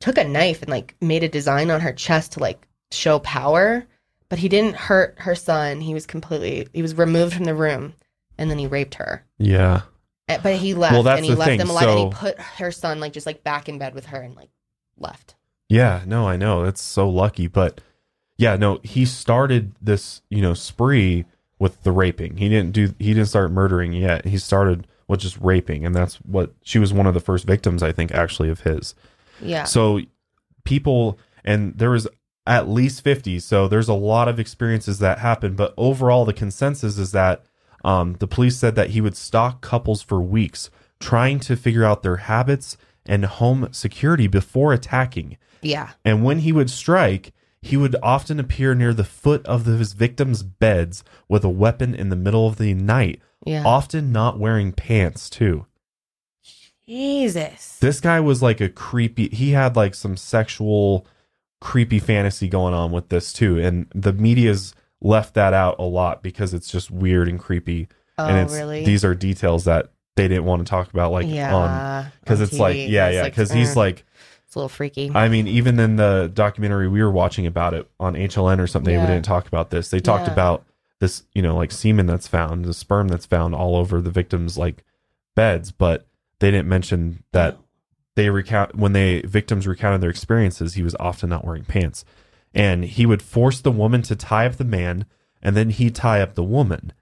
took a knife and like made a design on her chest to like show power but he didn't hurt her son he was completely he was removed from the room and then he raped her Yeah. Eh, but he left Well, that's and he the left thing. them alive and he So- put her son like just like back in bed with her and like left Yeah, no, I know. That's so lucky. But yeah, no, he started this, you know, spree with the raping. He didn't do he didn't start murdering yet. He started with just raping, and that's what she was one of the first victims, I think, actually of his. yeah So people and there was at least 50, so there's a lot of experiences that happen, but overall the consensus is that um, the police said that he would stalk couples for weeks trying to figure out their habits and home security before attacking. yeah And when he would strike, he would often appear near the foot of his victims' beds with a weapon in the middle of the night, yeah often not wearing pants, too. jesus This guy was like a creepy, he had like some sexual, creepy fantasy going on with this, too. And the media's left that out a lot because it's just weird and creepy. oh and it's really these are details that they didn't want to talk about, like on yeah because on it's like TV, yeah it's yeah like, because he's uh, like It's a little freaky. I mean, even in the documentary we were watching about it on HLN or something, Yeah. we didn't talk about this. They talked Yeah. about this, you know, like semen that's found, the sperm that's found all over the victims' like beds, but they didn't mention that they recount when they victims recounted their experiences, he was often not wearing pants. And he would force the woman to tie up the man, and then he'd tie up the woman.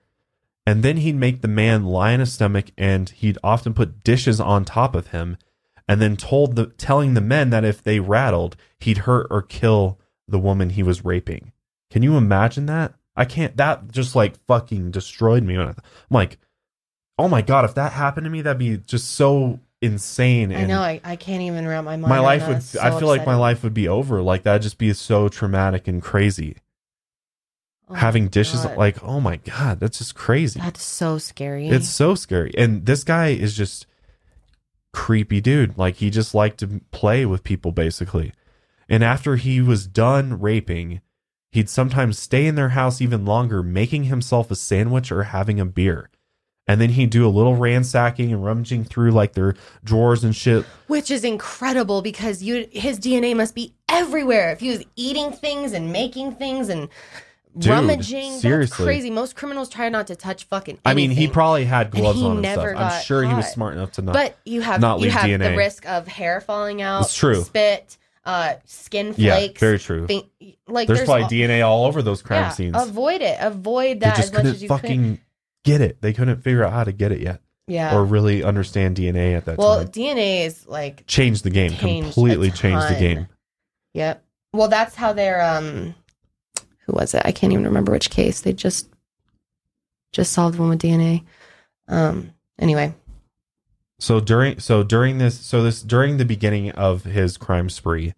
And then he'd make the man lie on his stomach, and he'd often put dishes on top of him, and then told the telling the men that if they rattled, he'd hurt or kill the woman he was raping. Can you imagine that? I can't. That just like fucking destroyed me. When I, I'm like, oh my god, if that happened to me, that'd be just so insane. I and know. I, I can't even wrap my mind. my life would. So I feel like my life would be over. Like that'd just be so traumatic and crazy. Oh Having dishes, God. like, oh my god, that's just crazy. that's so scary. It's so scary. And this guy is just creepy dude. Like he just liked to play with people basically. And after he was done raping, he'd sometimes stay in their house even longer, making himself a sandwich or having a beer. And then he'd do a little ransacking and rummaging through like their drawers and shit. which is incredible because you his DNA must be everywhere. If he was eating things and making things and Dude, rummaging, seriously. crazy. Most criminals try not to touch fucking. I mean, he probably had gloves on and stuff. I'm sure he was smart enough to not. But you have not you leave have DNA. the risk of hair falling out. It's true. Spit, uh, skin yeah, flakes. very true. thing- like There's, there's, probably all- DNA all over those crime yeah, scenes. Avoid it. Avoid that as much as you fucking could. Get it. They couldn't figure out how to get it yet. Yeah. or really understand DNA at that well, time. Well, DNA is like Changed the game, changed completely changed the game. Yep. Well, that's how they're um who was it? I can't even remember which case. They just just solved one with DNA. Um anyway. So during so during this so this during the beginning of his crime spree,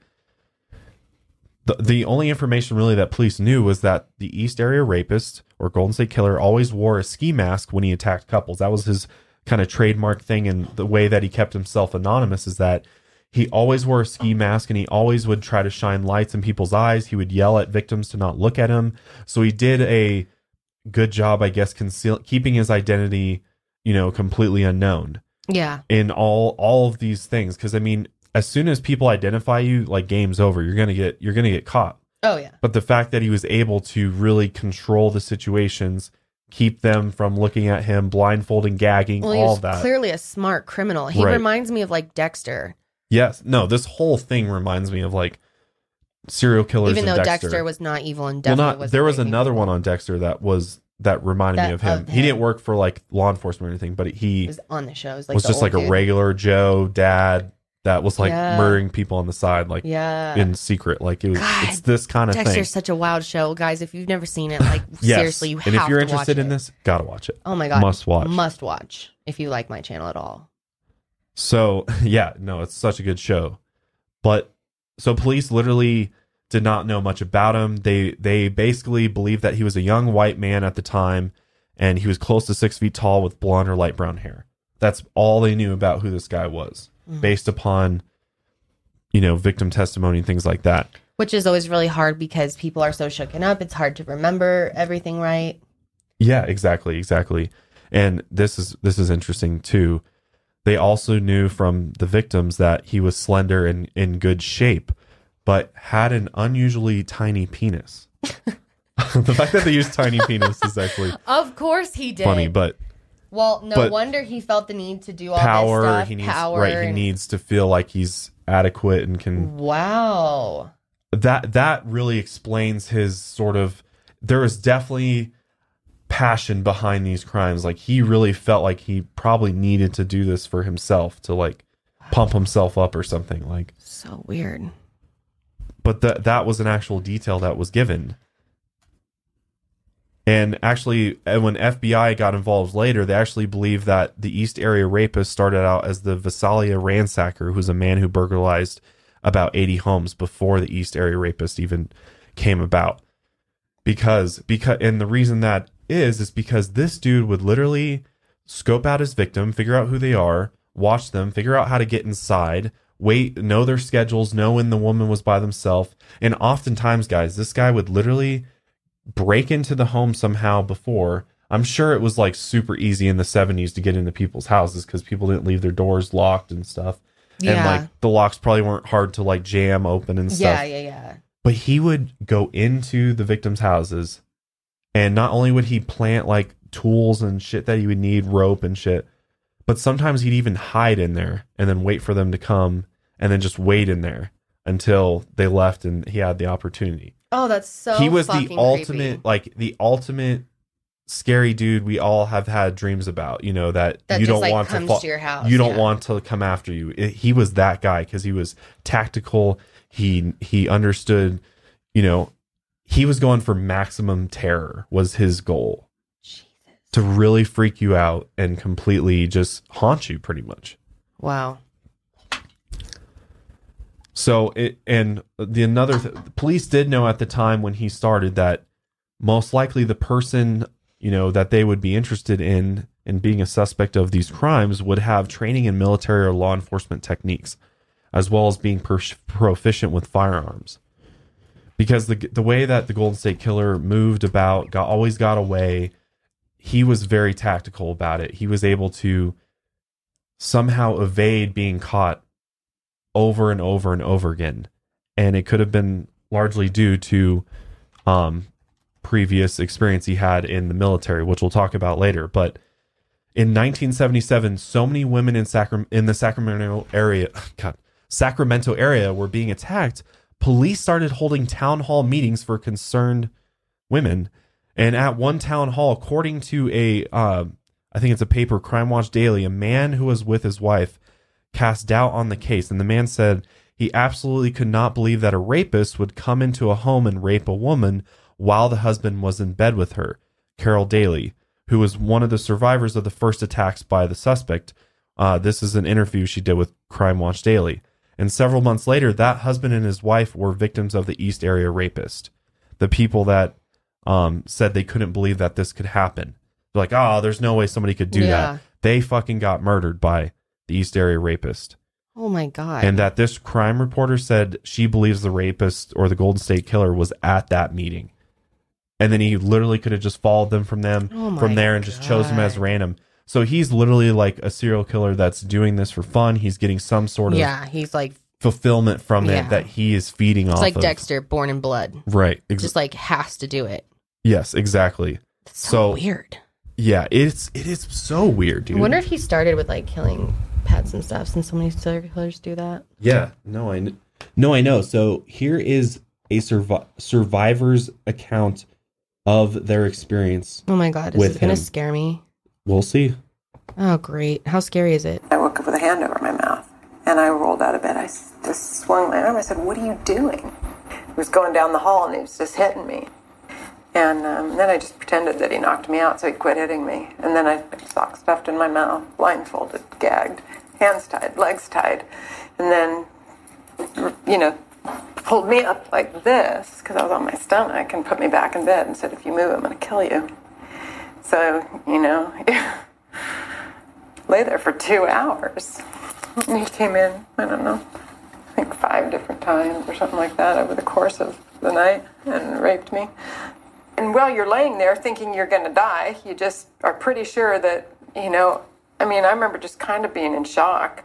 the the only information really that police knew was that the East Area rapist or Golden State Killer always wore a ski mask when he attacked couples. That was his kind of trademark thing, and the way that he kept himself anonymous is that he always wore a ski mask and he always would try to shine lights in people's eyes. He would yell at victims to not look at him. So he did a good job, I guess, conceal keeping his identity, you know, completely unknown Yeah. in all all of these things because i mean as soon as people identify you like game's over you're gonna get you're gonna get caught Oh yeah. but the fact that he was able to really control the situations keep them from looking at him blindfolding gagging Well, all that clearly a smart criminal. He Right. reminds me of like Dexter, yes no this whole thing reminds me of like serial killers even though dexter, Dexter. was not evil and well definitely not there was another people. one on dexter that was that reminded me of him of he didn't work for like law enforcement or anything but he was on the show. It was, like was just like a regular joe dad that was like Yeah. murdering people on the side like Yeah. in secret. Like it was, God, it's this kind of Dexter's thing. such a wild show, guys. If you've never seen it, like Yes. seriously, you have and if you're interested in it. this, gotta watch it. oh my god, Must watch. must watch if you like my channel at all. So yeah, no, it's such a good show. But so police literally did not know much about him. They they basically believed that he was a young white man at the time, and he was close to six feet tall with blonde or light brown hair. That's all they knew about who this guy was, Mhm. based upon you know victim testimony and things like that. Which is always really hard because people are so shooken up. It's hard to remember everything right. Yeah, exactly, exactly. And this is this is interesting too. They also knew from the victims that he was slender and in good shape, but had an unusually tiny penis. the fact that they used tiny penis is actually Of course he did. funny, but well, no but wonder he felt the need to do all power this stuff. he needs power right he needs to feel like he's adequate and can Wow. that that really explains his sort of there is definitely passion behind these crimes like he really felt like he probably needed to do this for himself to like pump himself up or something like So weird. but that that was an actual detail that was given and actually when FBI got involved later they actually believe that the East Area rapist started out as the Visalia ransacker who's a man who burglarized about 80 homes before the East Area rapist even came about. Because because and the reason that is is because this dude would literally scope out his victim, figure out who they are, watch them, figure out how to get inside, wait, know their schedules, know when the woman was by themselves, and oftentimes, guys, this guy would literally break into the home somehow before. I'm sure it was like super easy in the 70s to get into people's houses because people didn't leave their doors locked and stuff. and like the locks probably weren't hard to like jam open and stuff Yeah, yeah, yeah. but he would go into the victims' houses and not only would he plant like tools and shit that he would need, rope and shit, but sometimes he'd even hide in there and then wait for them to come and then just wait in there until they left and he had the opportunity. Oh, that's so. he was the ultimate creepy. like the ultimate scary dude we all have had dreams about, you know, that, That you don't like, want to fall, to your house. you don't yeah. want to come after you. It- he was that guy because he was tactical. He he understood, you know, he was going for maximum terror was his goal Jesus. to really freak you out and completely just haunt you pretty much. Wow. So it and the another th- the police did know at the time when he started that most likely the person you know that they would be interested in in being a suspect of these crimes would have training in military or law enforcement techniques as well as being per- proficient with firearms. Because the the way that the Golden State Killer moved about got always got away he was very tactical about it. He was able to somehow evade being caught over and over and over again. And it could have been largely due to um previous experience he had in the military which we'll talk about later. But in 1977 so many women in Sacram- in the Sacramento area God, Sacramento area were being attacked. Police started holding town hall meetings for concerned women. And at one town hall according to a uh, I think it's a paper Crime Watch Daily a man who was with his wife cast doubt on the case, and the man said he absolutely could not believe that a rapist would come into a home and rape a woman while the husband was in bed with her. Carol Daly, who was one of the survivors of the first attacks by the suspect, uh, this is an interview she did with Crime Watch Daily. And several months later, that husband and his wife were victims of the East Area rapist. The people that um, said they couldn't believe that this could happen. They're like, oh, there's no way somebody could do Yeah. that. They fucking got murdered by the East Area rapist. Oh my god. And that this crime reporter said she believes the rapist or the Golden State Killer was at that meeting. And then he literally could have just followed them from them Oh from there and just chose them as random. So he's literally like a serial killer that's doing this for fun. He's getting some sort of yeah, he's like fulfillment from Yeah. it that he is feeding it's off like of. Dexter, born in blood. Right. Ex- Just like has to do it. yes, exactly. It's so, So- weird. Yeah, it's it is so weird, dude. I wonder if he started with like killing pets and stuff, since so many serial killers do that. Yeah, no, I kn- no, I know. So here is a survi- survivor's account of their experience. Oh my god, is With this gonna him. scare me? We'll see. Oh great. How scary is it? I woke up with a hand over my mouth and I rolled out of bed. I just swung my arm. I said, What are you doing? He was going down the hall and he was just hitting me. And um, then I just pretended that he knocked me out so he'd quit hitting me. And then I sock stuffed in my mouth, blindfolded, gagged, hands tied, legs tied. And then, you know, pulled me up like this because I was on my stomach and put me back in bed and said, If you move, I'm going to kill you. So, you know, lay there for two hours. And he came in, I don't know, I think five different times or something like that over the course of the night and raped me. And while you're laying there thinking you're going to die, you just are pretty sure that, you know, I mean, I remember just kind of being in shock.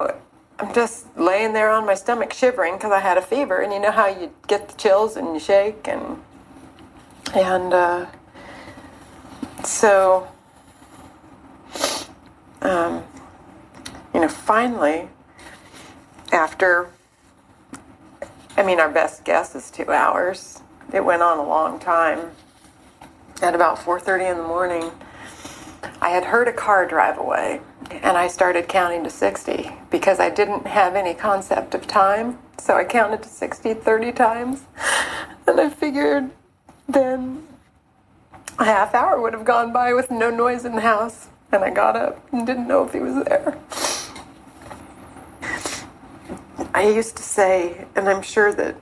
I'm just laying there on my stomach shivering because I had a fever. And you know how you get the chills and you shake and, and, uh, so um, you know, finally, after, I mean, our best guess is two hours. It went on a long time. At about 4:30 in the morning, I had heard a car drive away, and I started counting to 60 because I didn't have any concept of time. So I counted to 60 30 times, and I figured then a half hour would have gone by with no noise in the house, and I got up and didn't know if he was there. I used to say, and I'm sure that,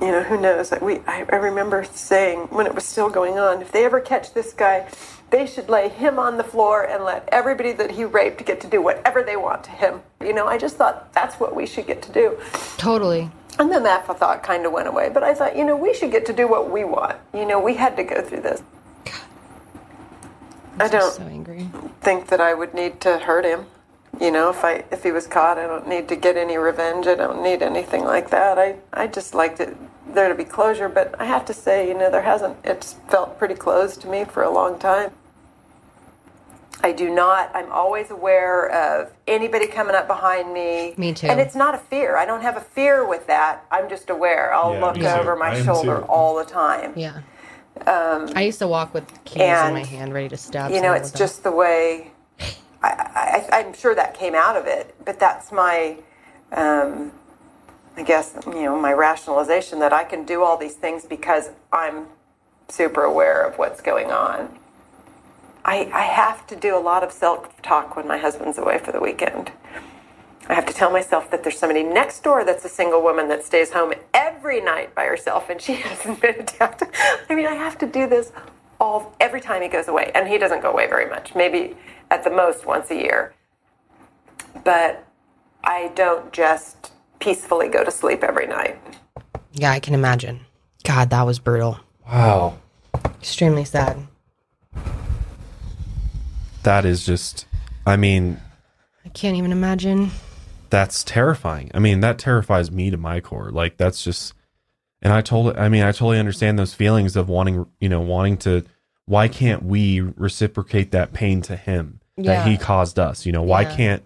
you know, who knows, that we, I, I remember saying when it was still going on, if they ever catch this guy, they should lay him on the floor and let everybody that he raped get to do whatever they want to him. You know, I just thought that's what we should get to do. Totally. And then that thought kind of went away. But I thought, you know, we should get to do what we want. You know, we had to go through this. I I'm don't so think that I would need to hurt him. You know, if I if he was caught, I don't need to get any revenge. I don't need anything like that. I I just liked it there to be closure. But I have to say, you know, there hasn't. It's felt pretty closed to me for a long time. I do not. I'm always aware of anybody coming up behind me. Me too. And it's not a fear. I don't have a fear with that. I'm just aware. I'll Yeah, look me too. over I my shoulder too. all the time. Yeah. Um, I used to walk with keys in my hand, ready to stab. you know, it's with them. just the way. I, I'm sure that came out of it, but that's my, um, I guess, you know, my rationalization that I can do all these things because I'm super aware of what's going on. I, I have to do a lot of self talk when my husband's away for the weekend. I have to tell myself that there's somebody next door that's a single woman that stays home every night by herself and she hasn't been attacked. I mean, I have to do this all every time he goes away, and he doesn't go away very much. Maybe at the most once a year. But I don't just peacefully go to sleep every night. Yeah, I can imagine. God, that was brutal. Wow. Extremely sad. That is just, I mean, I can't even imagine. that's terrifying. I mean, that terrifies me to my core. Like, that's just, and I told, I mean, I totally understand those feelings of wanting, you know, wanting to, why can't we reciprocate that pain to him Yeah. that he caused us? You know, why Yeah. can't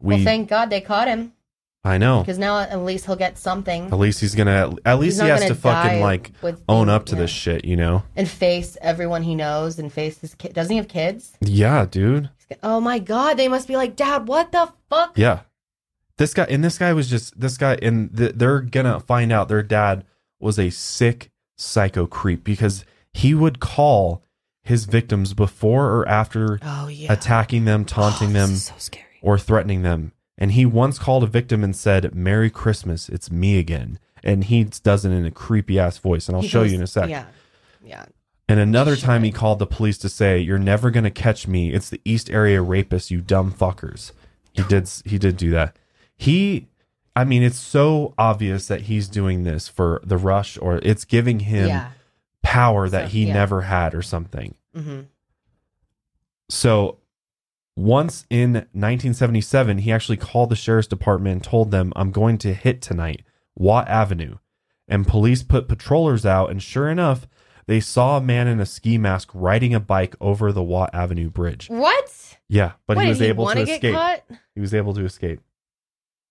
we? well, thank God they caught him I know. because now at least he'll get something At least he's gonna, at least he not has gonna to fucking like with own up to yeah. this shit, you know? and face everyone he knows and face his kid. Doesn't he have kids? Yeah, dude. Oh my God, they must be like, Dad, what the fuck? Yeah. This guy and this guy was just this guy and th- they're gonna find out their dad was a sick psycho creep because he would call his victims before or after Oh yeah. attacking them, taunting Oh, them, so or threatening them. And he once called a victim and said, "Merry Christmas, it's me again." And he does it in a creepy ass voice, and I'll He show goes- you in a sec. Yeah. Yeah. And another time he called the police to say, "You're never going to catch me. It's the East Area rapists, you dumb fuckers." He did he did do that. He I mean, it's so obvious that he's doing this for the rush or it's giving him Yeah. Power that So- he yeah. never had or something. hmm So once in 1977, he actually called the sheriff's department and told them, I'm going to hit tonight, Watt Avenue. And police put patrollers out, and sure enough, they saw a man in a ski mask riding a bike over the Watt Avenue bridge. What? Yeah, but what, he was he able to escape. He was able to escape.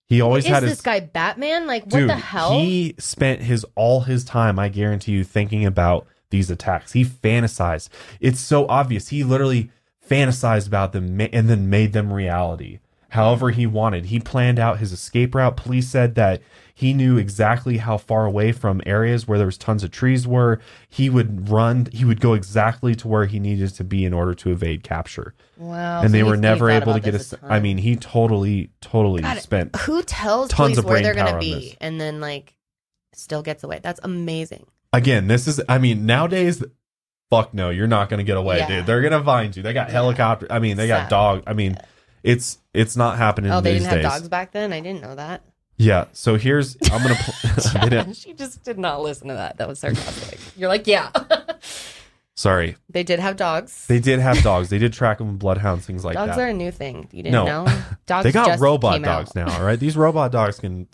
He always Is had this his guy Batman? Like, what dude. the hell? He spent his all his time, I guarantee you, thinking about these attacks. He fantasized. It's so obvious. He literally fantasized about them and then made them reality. However he wanted. He planned out his escape route. Police said that he knew exactly how far away from areas where there was tons of trees were. He would run. He would go exactly to where he needed to be in order to evade capture. wow. and so they were never able to get a I mean, he totally, totally God, spent. Who tells tons police of where they're gonna be, and then like still gets away? That's amazing. again, this is I mean, nowadays fuck no, you're not gonna get away, Yeah. dude. They're gonna find you. They got helicopter I mean, they got dog I mean, it's it's not happening Oh, they didn't have days. dogs back then. I didn't know that. Yeah. So here's I'm gonna pl- didn't, she just did not listen to that. That was sarcastic. You're like, yeah. sorry. they did have dogs. They did have dogs. They did track them with bloodhounds, things like dogs that. Dogs are a new thing. You didn't No. know? Dogs they got robot dogs out. now, all right? These robot dogs can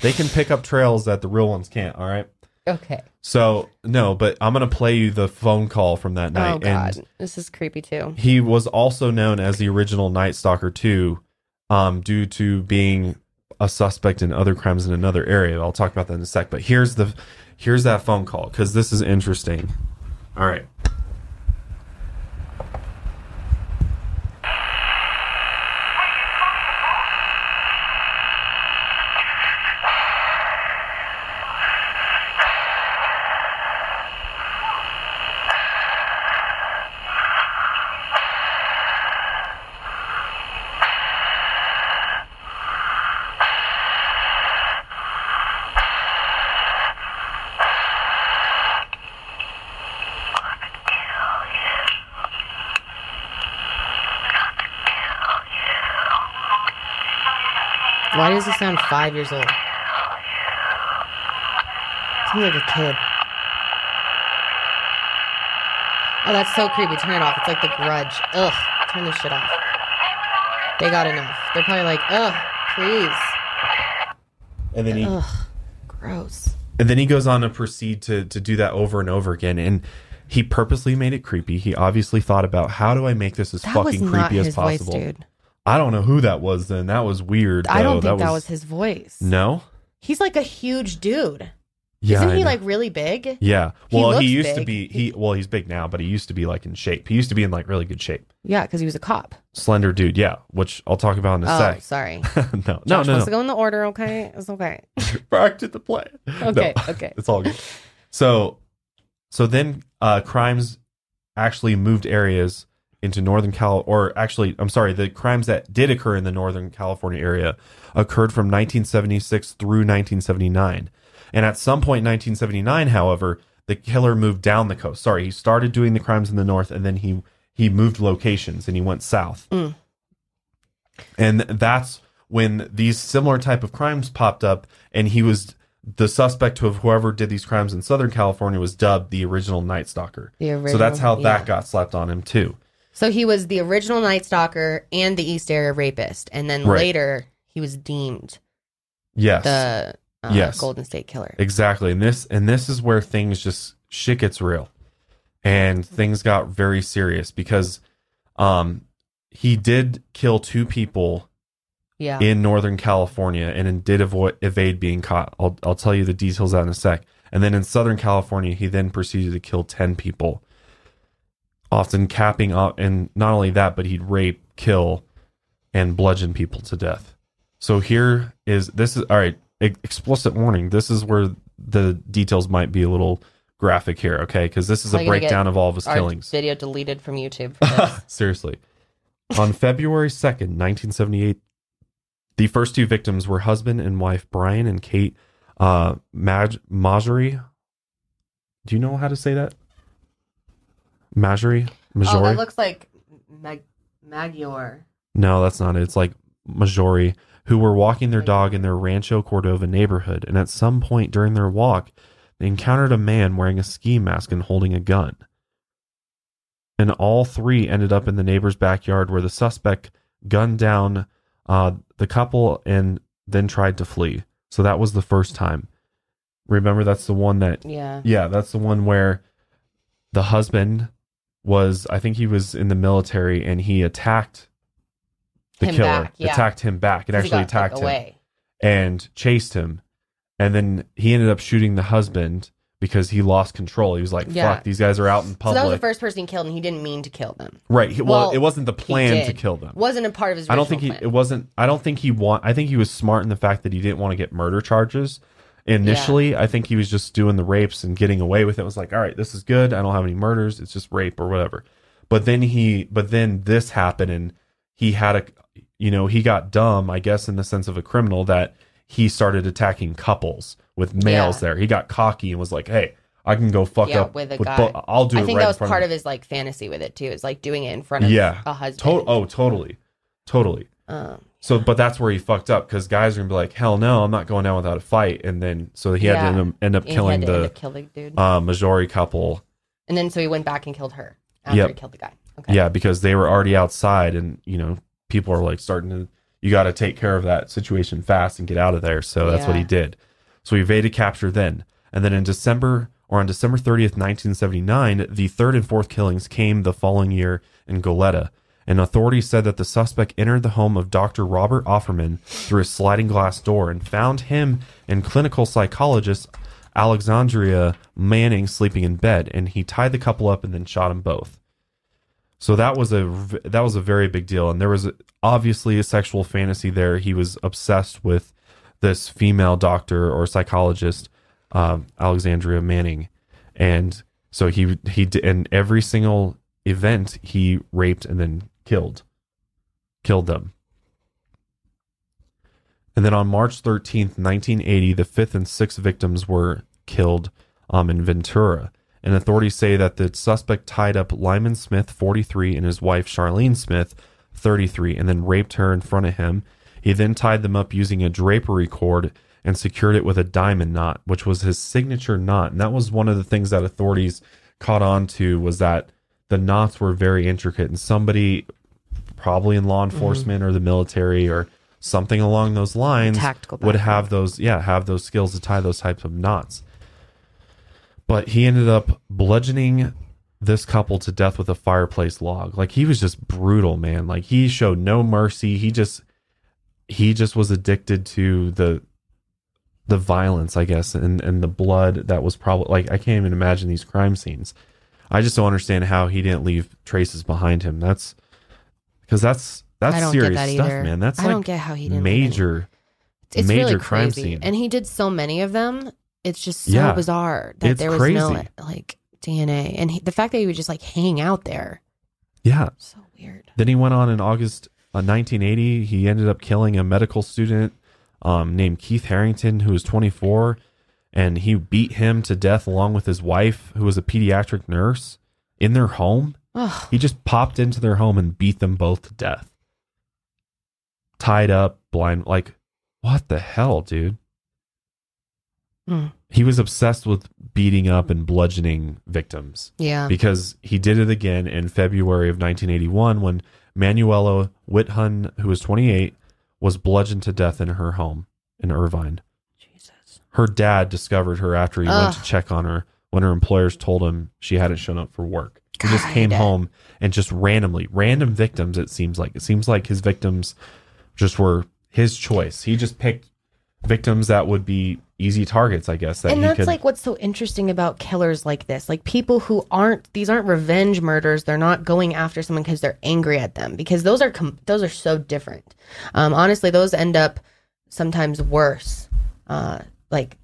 they can pick up trails that the real ones can't, all right? Okay. So no, but I'm gonna play you the phone call from that night. oh god, And this is creepy too. he was also known as the original Night Stalker 2 um, due to being a suspect in other crimes in another area. I'll talk about that in a sec. But here's the here's that phone call because this is interesting. All right. Sound five years old? Sounds like a kid. Oh, that's so creepy. Turn it off. It's like the grudge. Ugh. Turn this shit off. They got enough. They're probably like, ugh, please. And then he Ugh, gross. and then he goes on to proceed to to do that over and over again and he purposely made it creepy. He obviously thought about how do I make this as That fucking creepy as his voice, possible. dude. I don't know who that was then. That was weird. I don't though. think that was, his voice. No? He's like a huge dude. Yeah. Isn't I he know. like really big? Yeah. Well, he, looks used to big. be he well, he's big now, but he used to be like in shape. He used to be in like really good shape. Yeah, because he was a cop. Slender dude, yeah, which I'll talk about in a Oh, sec. sorry. no, Josh no, no, wants no. to go in the order. Okay, it's okay. Back to the plan. Okay, No. okay. it's all good. So, so then uh, crimes actually moved areas into Northern Cal, or actually, I'm sorry, the crimes that did occur in the Northern California area occurred from 1976 through 1979. And at some point in 1979, however, the killer moved down the coast. Sorry, he started doing the crimes in the north, and then he he moved locations and he went south. Mm. And that's when these similar type of crimes popped up, and he was the suspect of whoever did these crimes in Southern California was dubbed the original Night Stalker. The original, so that's how yeah. that got slapped on him too. So he was the original Night Stalker and the East Area Rapist, and then Right. later he was deemed Yes, the uh, Yes. Golden State Killer. exactly. And this and this is where things just shit gets real, and things got very serious because, um, he did kill two people Yeah, in Northern California and then did avoid evade being caught. I'll I'll tell you the details of that in a sec. And then in Southern California, he then proceeded to kill ten people, often capping off. And not only that, but he'd rape, kill, and bludgeon people to death. So here is this is all right. e- Explicit warning. This is where the details might be a little graphic here, okay? Because this is a you gonna get breakdown of all of his killings. video deleted from YouTube. Seriously. On February 2nd, 1978, the first two victims were husband and wife Brian and Kate uh, Maj- Marjorie. Do you know how to say that? Marjorie? oh, Majori? that looks like Mag- Magyar. no, that's not it. It's like Majori, who were walking their dog in their Rancho Cordova neighborhood. And at some point during their walk, they encountered a man wearing a ski mask and holding a gun. And all three ended up in the neighbor's backyard where the suspect gunned down uh, the couple and then tried to flee. So that was the first time. Remember, that's the one that Yeah, yeah, that's the one where the husband was, I think he was in the military and he attacked the Him killer, back, yeah. attacked him back, he actually attacked him away. and chased him. And then he ended up shooting the husband because he lost control. He was like, Yeah. fuck, these guys are out in public." So that was the first person he killed, and he didn't mean to kill them. right. He, well, Well, it wasn't the plan to kill them. Wasn't a part of his. I don't think he original it wasn't I don't think he want I think he was smart in the fact that he didn't want to get murder charges. Initially, I think he was just doing the rapes and getting away with it. it. Was like, all right, this is good. I don't have any murders. It's just rape or whatever. But then he but then this happened and he had a you know, he got dumb, I guess in the sense of a criminal that he started attacking couples with males Yeah. there. He got cocky and was like, "Hey, I can go fuck Yeah, up with a bo- guy. I'll do I think right that was part of of his like fantasy with it too. Is like doing it in front of Yeah. a husband. to- oh, totally. Totally. Um, So, but that's where he fucked up because guys are gonna be like, "Hell no, I'm not going down without a fight." And then, so he had Yeah. to end up, end up he killing had to end the up kill dude, uh, Majori couple. and then so he went back and killed her after Yep. he killed the guy. Okay. Yeah, because they were already outside, and you know, people are like starting to. You got to take care of that situation fast and get out of there. So that's what he Yeah. did. So he evaded capture then, and then in December or on December 30th, 1979, the third and fourth killings came the following year in Goleta. And authorities said that the suspect entered the home of Dr. Robert Offerman through a sliding glass door and found him and clinical psychologist Alexandria Manning sleeping in bed. And he tied the couple up and then shot them both. So that was a that was a very big deal, and there was obviously a sexual fantasy there. He was obsessed with this female doctor or psychologist, um, Alexandria Manning, and so he he in every single event he raped and then killed, killed them. And then on March thirteenth, nineteen eighty, the fifth and sixth victims were killed um, in Ventura. And authorities say that the suspect tied up Lyman Smith, 43, and his wife Charlene Smith, 33, and then raped her in front of him. He then tied them up using a drapery cord and secured it with a diamond knot, which was his signature knot. And that was one of the things that authorities caught on to was that the knots were very intricate and somebody probably in law mm-hmm. enforcement or the military or something along those lines Tactical would have those yeah have those skills to tie those types of knots. But he ended up bludgeoning this couple to death with a fireplace log. Like he was just brutal man. Like he showed no mercy. He just he just was addicted to the the violence i guess and and the blood that was probably like i can't even imagine these crime scenes. I just don't understand how he didn't leave traces behind him. That's because that's that's I don't get serious that stuff man that's I like don't get how he didn't major it's major really crime crazy. scene. And he did so many of them. It's just so Yeah. bizarre that It's there was no like DNA, and he, the fact that he would just like hang out there, yeah so weird. Then he went on in August uh, 1980. He ended up killing a medical student um, named Keith Harrington, who was 24, and he beat him to death along with his wife, who was a pediatric nurse, in their home. Ugh. He just popped into their home and beat them both to death. Tied up, blind. Like, what the hell, dude? Hmm. He was obsessed with beating up and bludgeoning victims Yeah. because he did it again in February of 1981 when Manuela Witthuhn, who was 28, was bludgeoned to death in her home in Irvine. Jesus. Her dad discovered her after he went to check on her when her employers told him she hadn't shown up for work. He just came home and just randomly, random victims, it seems like. It seems like his victims just were his choice. He just picked victims that would be easy targets, I guess. That and that's could, like what's so interesting about killers like this like people who aren't these aren't revenge murders they're not going after someone because they're angry at them because those are com- those are so different um honestly those end up sometimes worse uh like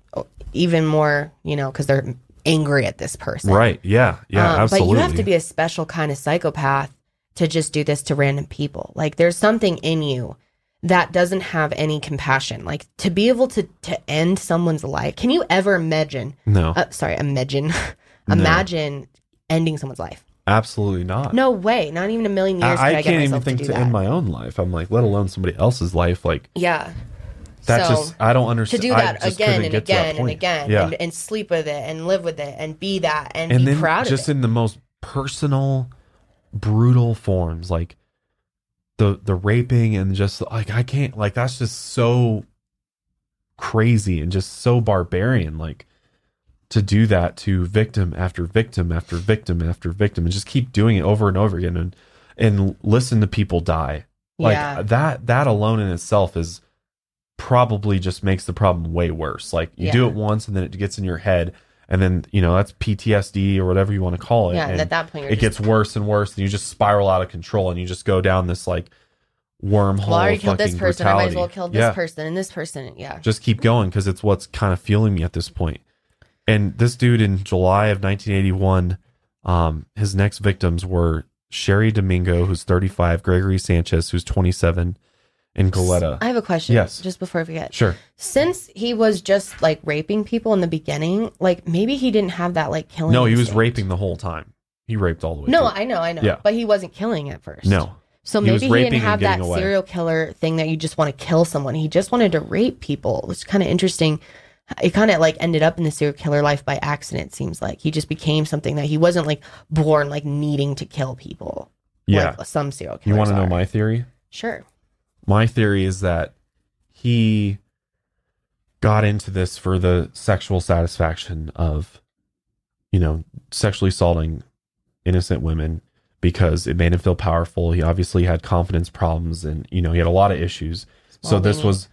even more you know because they're angry at this person right. Yeah. Yeah. Um, absolutely. But you have to be a special kind of psychopath to just do this to random people. Like there's something in you that doesn't have any compassion. Like to be able to to end someone's life. Can you ever imagine? no, Uh, sorry, imagine. imagine ending someone's life. absolutely not. No way. Not even a million years. I I, can't even think to, to, end my own life. I'm like, let alone somebody else's life. Like yeah. That So- just I don't understand. to do that again and get to that again and again Yeah, and, and sleep with it and live with it and be that and, and be then proud just of it. in the most personal, brutal forms, like the the raping and just like I can't like that's just so crazy and just so barbarian. Like to do that to victim after victim after victim after victim and just keep doing it over and over again and and listen to people die. Like yeah. that that alone in itself is probably just makes the problem way worse. Like you do it once and then it gets in your head and then, you know, that's PTSD or whatever you want to call it. Yeah, and at that point it just gets worse and worse and you just spiral out of control and you just go down this like wormhole well, I already of killed this person. I might as well kill this yeah. person and this person. Yeah. Just keep going because it's what's kind of fueling me at this point. And this dude in July of 1981, um, his next victims were Cheri Domingo, who's 35, Gregory Sanchez, who's 27, and Goleta. I have a question. Yes. Just before I forget. Sure. Since he was just like raping people in the beginning, like maybe he didn't have that like killing. No, he was instinct. raping the whole time. He raped all the way. No, through. I know, I know. Yeah. But he wasn't killing at first. no. So He maybe he, raping didn't have that away. serial killer thing that you just want to kill someone. He just wanted to rape people. It was kind of interesting. It kind of like ended up in the serial killer life by accident. Seems like he just became something that he wasn't like born like needing to kill people. Yeah. like some serial killers. you want to know my theory? Sure. My theory is that he got into this for the sexual satisfaction of, you know, sexually assaulting innocent women because it made him feel powerful. He obviously had confidence problems and, you know, he had a lot of issues. so this was,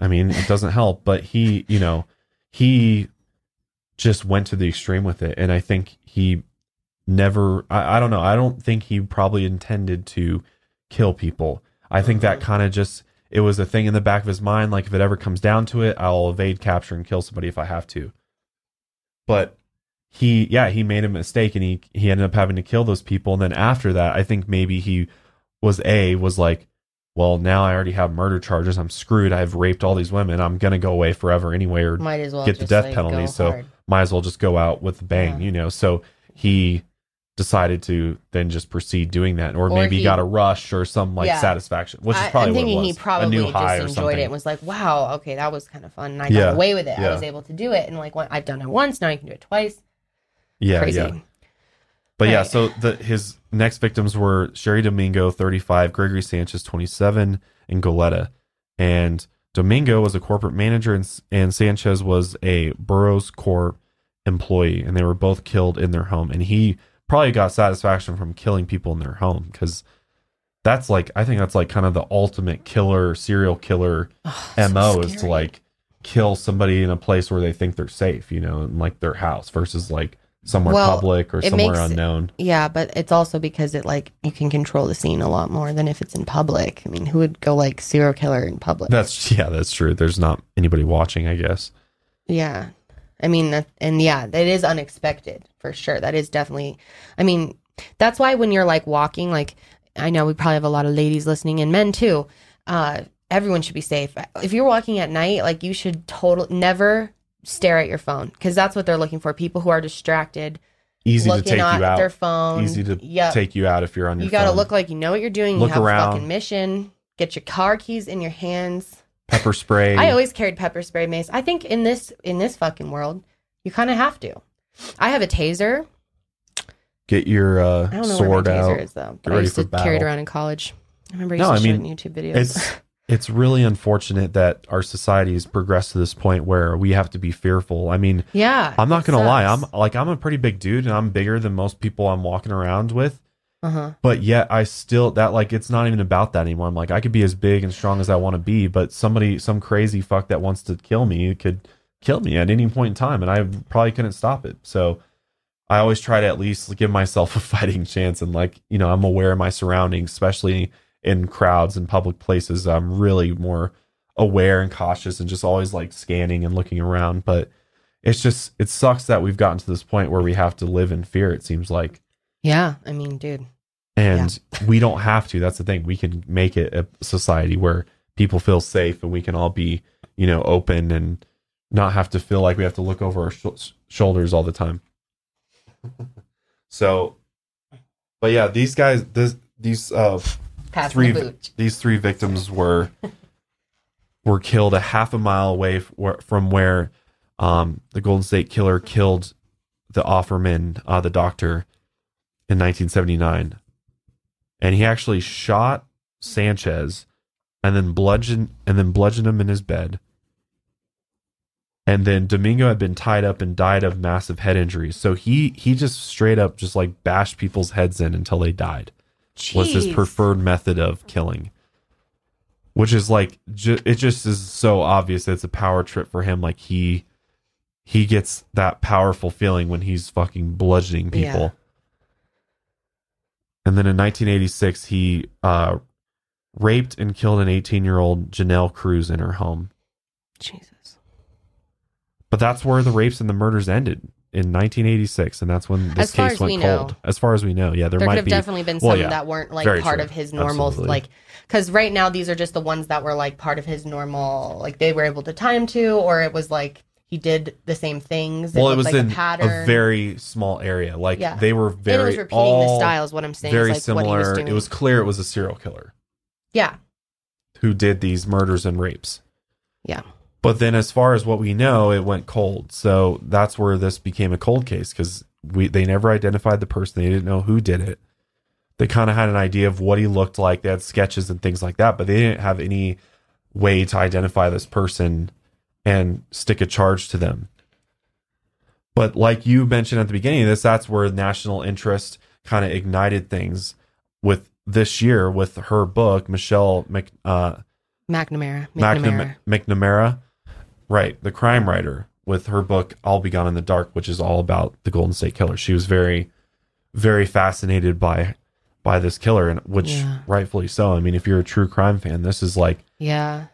I mean, it doesn't help, but he, you know, he just went to the extreme with it. And I think he never, I, I don't know, I don't think he probably intended to kill people. I think that mm-hmm. kind of just, it was a thing in the back of his mind. Like, if it ever comes down to it, I'll evade capture and kill somebody if I have to. But he, yeah, he made a mistake and he, he ended up having to kill those people. And then after that, I think maybe he was A, was like, well, now I already have murder charges. I'm screwed. I've raped all these women. I'm going to go away forever anyway, or Might as well get the death like, penalty. So hard. might as well just go out with a bang, Yeah. you know? So he decided to then just proceed doing that. Or, Or maybe he- got a rush or some like Yeah. satisfaction, which is I- probably I'm thinking what it he probably a new high just enjoyed it and was like, "Wow, okay, that was kind of fun." And I Yeah. got away with it. I was able to do it, and like when, I've done it once, now I can do it twice. yeah, Crazy. yeah. But yeah, Right. so the his next victims were Cheri Domingo, 35, Gregory Sanchez, 27, and Goleta. And Domingo was a corporate manager, and, and Sanchez was a Burroughs Corp employee, and they were both killed in their home. And he probably got satisfaction from killing people in their home because that's like I think that's like kind of the ultimate killer, serial killer Oh, so mo is to like kill somebody in a place where they think they're safe, you know, in like their house versus like somewhere Well, public or somewhere makes- unknown. Yeah, but it's also because it like you can control the scene a lot more than if it's in public. I mean, who would go like serial killer in public? That's yeah, that's true. There's not anybody watching, I guess. Yeah. I mean, that, and yeah, that is unexpected for sure. That is definitely, I mean, that's why when you're like walking, like, I know we probably have a lot of ladies listening and men too. Uh, everyone should be safe. If you're walking at night, like, you should total never stare at your phone because that's what they're looking for. People who are distracted, Easy to looking take you at out. their phone. Easy to Yep. take you out if you're on your You got to look like you know what you're doing. Look you have around. a fucking mission. Get your car keys in your hands. Pepper spray. I always carried pepper spray mace. I think in this in this fucking world, you kind of have to. I have a taser. get your uh, I don't know sword where my taser out. is though, but I used to for carry it around in college. I remember I used No, to I mean, YouTube videos. It's it's really unfortunate that our society has progressed to this point where we have to be fearful. I mean, yeah, I'm not gonna lie. I'm like I'm a pretty big dude and I'm bigger than most people I'm walking around with. Uh-huh. But yet I still that like it's not even about that anymore. I'm like I could be as big and strong as I want to be, but somebody some crazy fuck that wants to kill me could kill me at any point in time and I probably couldn't stop it. So I always try to at least give myself a fighting chance and like, you know, I'm aware of my surroundings, especially in crowds and public places. I'm really more aware and cautious and just always like scanning and looking around, but it's just it sucks that we've gotten to this point where we have to live in fear it seems like Yeah, I mean, dude. and we don't have to that's the thing we can make it a society where people feel safe and we can all be you know open and not have to feel like we have to look over our sh- shoulders all the time. So but yeah these guys this these uh Pass three the these three victims were were killed a half a mile away f- from where um, the Golden State Killer killed the Offerman, uh, the doctor, in 1979, and he actually shot Sanchez and then bludgeoned and then bludgeoned him in his bed. And then Domingo had been tied up and died of massive head injuries. So he he just straight up just like bashed people's heads in until they died was his preferred method of killing which is like ju- it just is so obvious that it's a power trip for him like he he gets that powerful feeling when he's fucking bludgeoning people Yeah. And then in 1986 he uh raped and killed an 18 year old janelle cruz in her home Jesus. but that's where the rapes and the murders ended in 1986 and that's when this As far case as went we cold know. as far as we know yeah there, There, might could have be definitely been well, some yeah. that weren't like Very part true. of his normal, Absolutely. like, because right now these are just the ones that were like part of his normal, like they were able to tie him to, or it was like he did the same things. well it was like in a pattern. a very small area like Yeah. they were and very it was repeating all the style is what I'm saying. very like what he was similar doing. it was clear it was a serial killer yeah, who did these murders and rapes yeah, but then as far as what we know it went cold so that's where this became a cold case because we they never identified the person they didn't know who did it they kind of had an idea of what he looked like they had sketches and things like that but they didn't have any way to identify this person and stick a charge to them but like you mentioned at the beginning of this that's where national interest kind of ignited things with this year with her book michelle Mc, uh, McNamara, McNamara. McNamara. Right, the crime writer, with her book "I'll Be Gone in the Dark," which is all about the Golden State Killer. She was very, very fascinated by by this killer, and which Yeah. rightfully so. I mean, if you're a true crime fan, this is like Yeah.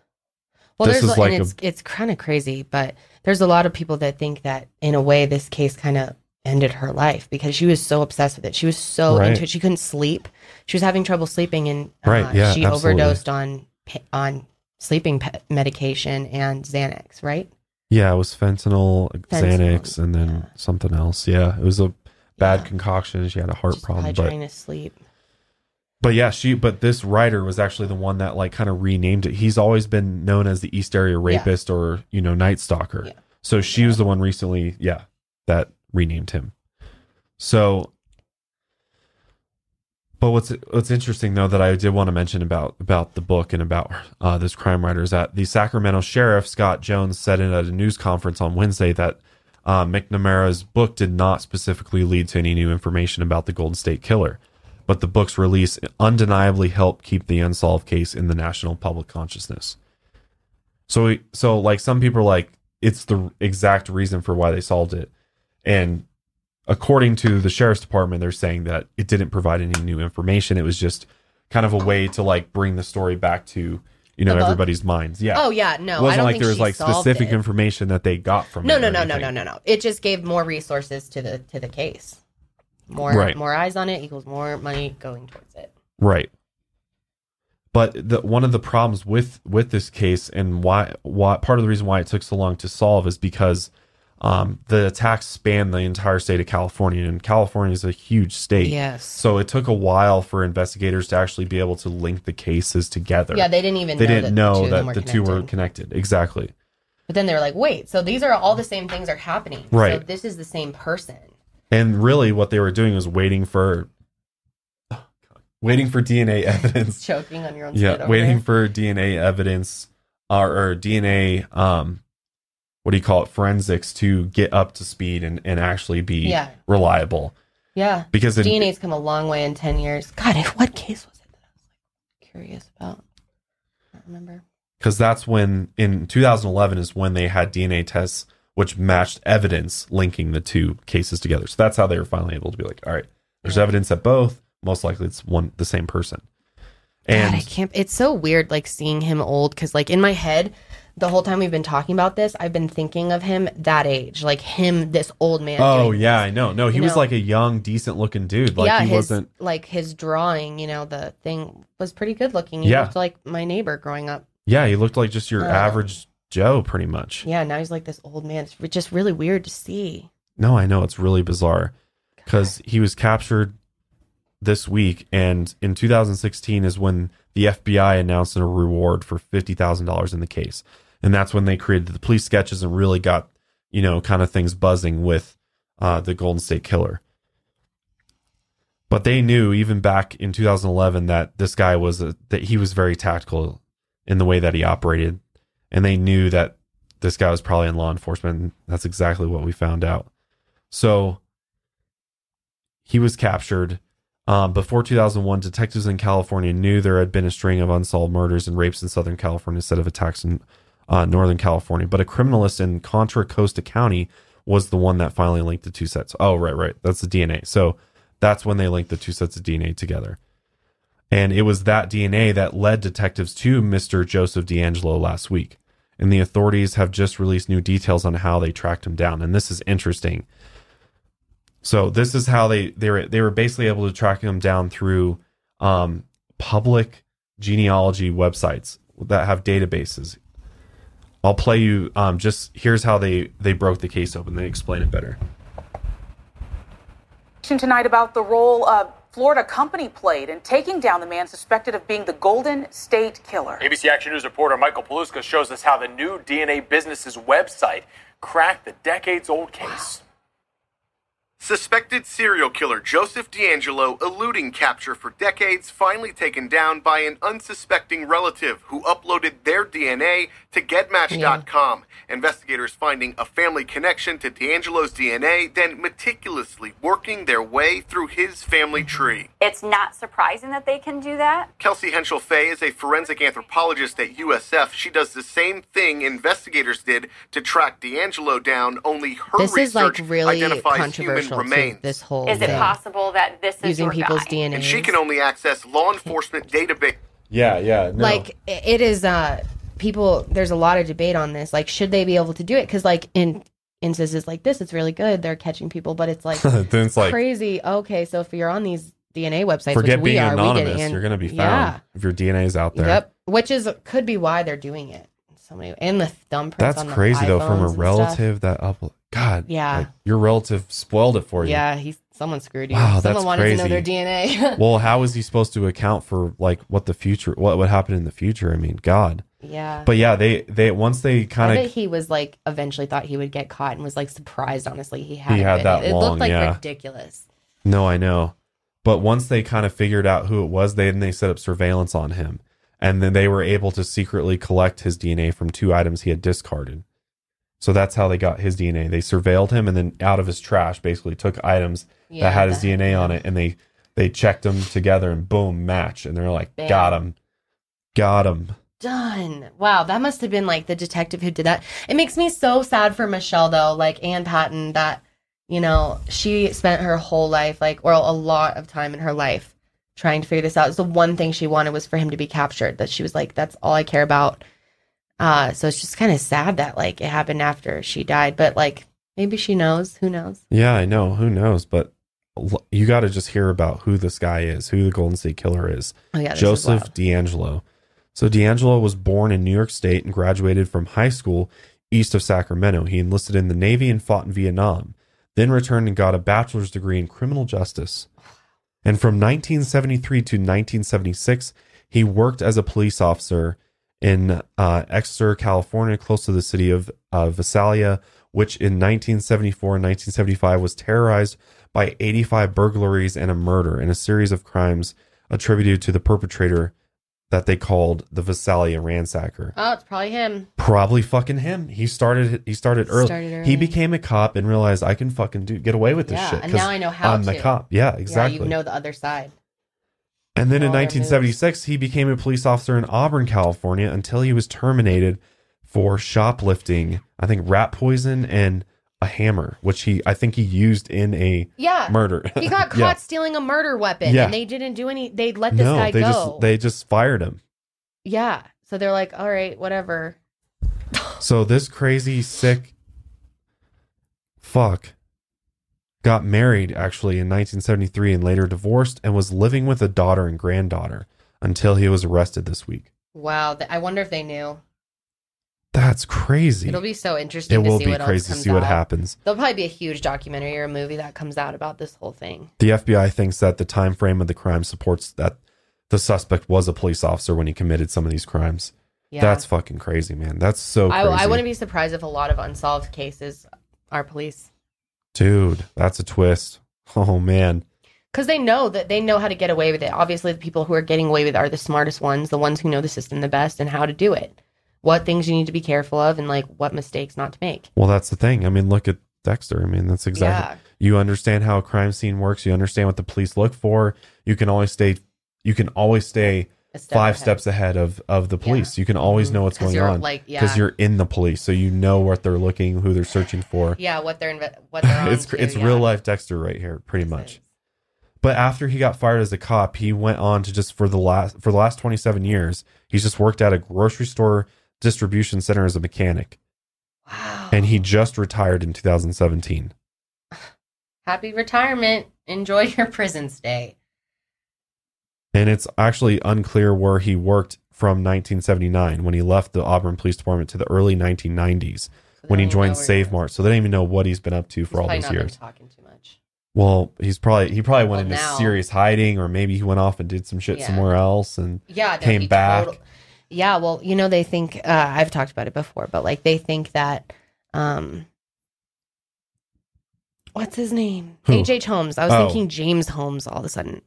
Well, This is and like a- it's it's kind of crazy, but there's a lot of people that think that in a way this case kind of ended her life because she was so obsessed with it. She was so Right. into it. She couldn't sleep. She was having trouble sleeping, and uh, Right, yeah, she absolutely. overdosed on on sleeping pe- medication and Xanax. Right? yeah, it was fentanyl, Fentanyl, Xanax, and then yeah. something else. Yeah, it was a bad Yeah. concoction. She had a heart She's problem, probably but trying to sleep. But yeah, she but this writer was actually the one that like kind of renamed it. He's always been known as the East Area Rapist or, you know, Night Stalker. Yeah. So she was the one recently, yeah, that renamed him. So But what's what's interesting though that I did want to mention about about the book and about uh, this crime writer is that the Sacramento sheriff Scott Jones said in at a news conference on Wednesday that uh, McNamara's book did not specifically lead to any new information about the Golden State Killer, but the book's release undeniably helped keep the unsolved case in the national public consciousness. So so like some people are like it's the exact reason for why they solved it, and according to the sheriff's department, they're saying that it didn't provide any new information. It was just kind of a way to like bring the story back to you know everybody's minds. Yeah. Oh yeah, no, it I wasn't don't like there was like specific it. information that they got from No, it. no, no, no, no, no, no. It just gave more resources to the to the case. More Right. more eyes on it equals more money going towards it. Right. But the, one of the problems with with this case and why why part of the reason why it took so long to solve is because um, the attacks span the entire state of California, and California is a huge state. Yes. So it took a while for investigators to actually be able to link the cases together. Yeah, they didn't even they know didn't that know the two that were the two were connected. connected. Exactly. But then they were like, wait, so these are all the same things are happening. Right. So this is the same person. And really, what they were doing was waiting for, waiting for DNA evidence Choking on your own yeah waiting there. for dna evidence or, or dna um what do you call it forensics to get up to speed and, and actually be Yeah. reliable Yeah. because in, DNA's come a long way in 10 years. God, what case was it that I was like curious about? I don't remember. because that's when in 2011 is when they had dna tests which matched evidence linking the two cases together so that's how they were finally able to be like all right there's Yeah. evidence that both most likely it's one the same person and God, I can't. It's so weird, like seeing him old, because like in my head, the whole time we've been talking about this, I've been thinking of him that age, like him, this old man. oh yeah this. i know no he You was know. like a young decent looking dude like yeah, he his wasn't like his drawing, you know, the thing was pretty good looking. He Yeah. looked like my neighbor growing up. yeah he looked like just your Uh. average joe pretty much Yeah, now he's like this old man. It's re- just really weird to see. No, I know it's really bizarre because he was captured this week, and in 2016 is when the FBI announced a reward for fifty thousand dollars in the case, and that's when they created the police sketches and really got you know kind of things buzzing with uh, the Golden State Killer. But they knew even back in 2011 that this guy was a, that he was very tactical in the way that he operated, and they knew that this guy was probably in law enforcement. That's exactly what we found out. So he was captured. Um, before 2001, detectives in California knew there had been a string of unsolved murders and rapes in Southern California instead of attacks in uh, Northern California. But a criminalist in Contra Costa County was the one that finally linked the two sets. Oh, right, right. That's the DNA. So that's when they linked the two sets of DNA together. And it was that DNA that led detectives to Mr. Joseph DeAngelo last week. And the authorities have just released new details on how they tracked him down. And this is interesting. So this is how they they were they were basically able to track him down through um, public genealogy websites that have databases. I'll play you um, just here's how they they broke the case open. They explain it better. tonight about the role a Florida company played in taking down the man suspected of being the Golden State Killer. ABC Action News reporter Michael Paluska shows us how the new DNA business's website cracked the decades old case. Suspected serial killer Joseph DeAngelo eluding capture for decades, finally taken down by an unsuspecting relative who uploaded their DNA to GEDmatch.com. Investigators finding a family connection to DeAngelo's DNA, then meticulously working their way through his family mm-hmm. tree. It's not surprising that they can do that. Kelsey Henschel Fay is a forensic anthropologist at USF. She does the same thing investigators did to track DeAngelo down, only her This is like research really identifies controversial. human Too, remains. this whole Is it thing. possible that this is using your people's guy? DNA? and she can only access law enforcement database. Yeah, yeah. No. like it is uh people there's a lot of debate on this like should they be able to do it because like in instances like this it's really good they're catching people but it's like then it's like crazy okay so if you're on these dna websites forget which we being are, we anonymous. and- You're gonna be found yeah if your DNA is out there. yep which is could be why they're doing it so many and the thumbprints That's on the crazy though, from a and stuff. relative that upload. God, Yeah. like, your relative spoiled it for you. yeah he's someone screwed you Wow, someone that's wanted to know crazy. their dna Well, how is he supposed to account for like what the future, what would happen in the future? I mean, God. yeah But yeah, they they once they kind of he was like eventually thought he would get caught and was like surprised honestly he had He had that it long, looked like yeah. ridiculous no, I know. But once they kind of figured out who it was, they then they set up surveillance on him. And then they were able to secretly collect his DNA from two items he had discarded. So that's how they got his DNA. They surveilled him and then out of his trash basically took items Yeah, that had his that- DNA on it and they they checked them together and boom, match. And they're like, Bam. got him. Got him. Done. Wow, that must have been like the detective who did that. It makes me so sad for Michelle though, like Ann Patton, that you know she spent her whole life, like, or a lot of time in her life, trying to figure this out. It's the one thing she wanted was for him to be captured. That she was like, that's all I care about. Uh, so it's just kind of sad that like it happened after she died, but like maybe she knows. Who knows? Yeah, I know. Who knows? But l- you got to just hear about who this guy is, who the Golden State Killer is. Oh yeah, Joseph. DeAngelo. So DeAngelo was born in New York State and graduated from high school east of Sacramento. He enlisted in the Navy and fought in Vietnam, then returned and got a bachelor's degree in criminal justice. And from 1973 to 1976, he worked as a police officer in uh, Exeter, California, close to the city of uh, Visalia, which in 1974 and 1975 was terrorized by 85 burglaries and a murder and a series of crimes attributed to the perpetrator that they called the Visalia ransacker. Oh, it's probably him. Probably fucking him. He started. He started early. Started early. He became a cop and realized I can fucking do get away with this Yeah, shit. and now I know how I'm the cop. Yeah, exactly. Yeah, you know the other side. And then in 1976, he became a police officer in Auburn, California, until he was terminated for shoplifting. I think rat poison and a hammer, which he I think he used in a Yeah. murder. He got caught Yeah. stealing a murder weapon, Yeah. and they didn't do any. They let this no, guy they go. just they just fired him. yeah, so they're like, all right, whatever. So this crazy sick fuck got married actually in 1973 and later divorced and was living with a daughter and granddaughter until he was arrested this week. Wow, I wonder if they knew. That's crazy. It'll be so interesting. it to will see be what crazy to see what happens. There'll probably be a huge documentary or a movie that comes out about this whole thing. The FBI thinks that the time frame of the crime supports that the suspect was a police officer when he committed some of these crimes. Yeah, That's fucking crazy, man. That's so I. I wouldn't be surprised if a lot of unsolved cases are police Dude, that's a twist. Oh man. because they know that they know how to get away with it. Obviously, the people who are getting away with it are the smartest ones, the ones who know the system the best and how to do it. What things you need to be careful of, and like what mistakes not to make. Well, that's the thing. I mean, look at Dexter. I mean, that's exactly. Yeah. You understand how a crime scene works. You understand what the police look for. You can always stay. You can always stay step five ahead. steps ahead of of the police. You can always Mhm. know what's going on like, yeah. because you're in the police, so you know what they're looking, who they're searching for. Yeah, what they're inve- what they're it's to, it's yeah. real life Dexter right here, pretty much. But after he got fired as a cop, he went on to just for the last for the last 27 years, he's just worked at a grocery store distribution center as a mechanic. Wow. And he just retired in 2017. Happy retirement. Enjoy your prison stay. And it's actually unclear where he worked from 1979 when he left the Auburn Police Department to the early 1990s So when he don't even know joined Save Mart. So they don't even know what he's been up to for all those years. talking too much. Well, he's probably he probably went Well, into now- serious hiding, or maybe he went off and did some shit Yeah. somewhere else. And Yeah, Came back. total- yeah, well, you know, they think uh, I've talked about it before, but like they think that um what's his name? Who? H. Holmes. I was Oh. thinking James Holmes all of a sudden.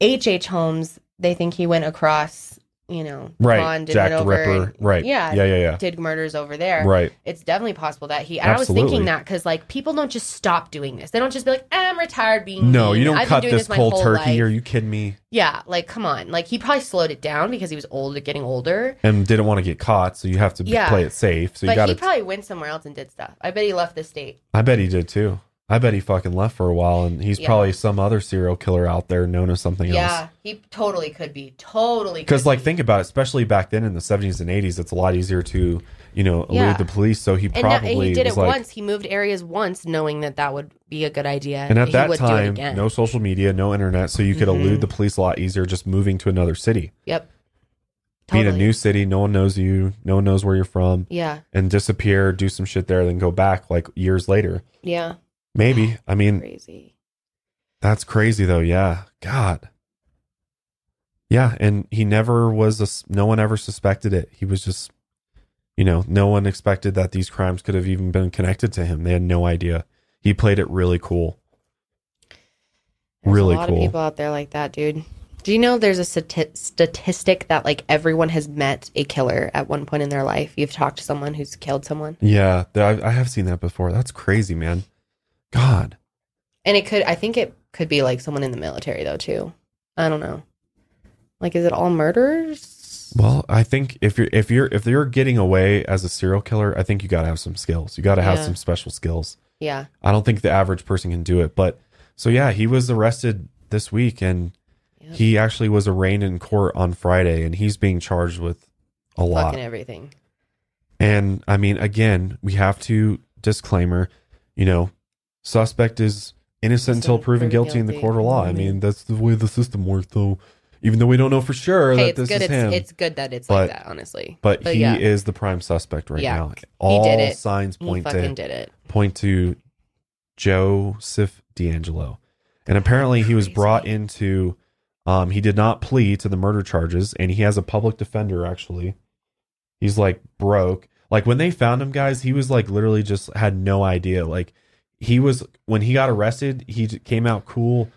H. H. Holmes, they think he went across, you know, right, Jack the over Ripper. right, Yeah, yeah, yeah, yeah. did murders over there. Right. It's definitely possible that he. And I was thinking that because like people don't just stop doing this. They don't just be like, I'm retired being. No, mean. you don't I've cut doing this cold turkey. life." Are you kidding me? Yeah, like come on. Like he probably slowed it down because he was old, getting older. And didn't want to get caught, so you have to Yeah. play it safe. So you got he probably went somewhere else and did stuff. I bet he left the state. I bet he did too. I bet he fucking left for a while, and he's Yeah. probably some other serial killer out there known as something else. Yeah, he totally could be. Totally. Because, like, be. think about it, especially back then in the 70s and 80s, it's a lot easier to, you know, elude Yeah. the police. So he and, probably and he did it like, once. He moved areas once, knowing that that would be a good idea. and at that would do it time, no social media, no internet, so you could Mhm. elude the police a lot easier just moving to another city. Yep. Be in a new city, no one knows you, no one knows where you're from, Yeah. and disappear, do some shit there, then go back like years later. Yeah. Maybe. I mean, Crazy. That's crazy though. Yeah. God. Yeah, and he never was a no one ever suspected it. He was just you know, no one expected that these crimes could have even been connected to him. They had no idea. He played it really cool. There's really a lot cool. of people out there like that, dude. Do you know there's a stati- statistic that like everyone has met a killer at one point in their life? You've talked to someone who's killed someone, Yeah, I, I have seen that before. That's crazy, man. God. and it could. I think it could be like someone in the military though too. I don't know. Like, is it all murders? Well, I think if you're if you're if you're getting away as a serial killer, I think you got to have some skills. You got to have Yeah. some special skills. Yeah. I don't think the average person can do it. But so yeah, he was arrested this week, and Yep. he actually was arraigned in court on Friday, and he's being charged with a lot. Fucking everything. And I mean, again, we have to disclaimer, you know, suspect is innocent until proven proven guilty, in the court of law. I mean, that's the way the system works, though. Even though we don't know for sure Hey, that it's this good. is It's him, it's good that it's But- like that. Honestly, but, he yeah, is the prime suspect right Yeah. now. All did it. signs he point fucking to did it. point to Joseph DeAngelo, and apparently he was brought into. Um, he did not plead to the murder charges, and he has a public defender. Actually, he's like broke. Like when they found him, guys, he was like literally just had no idea. Like he was when he got arrested, he came out cool.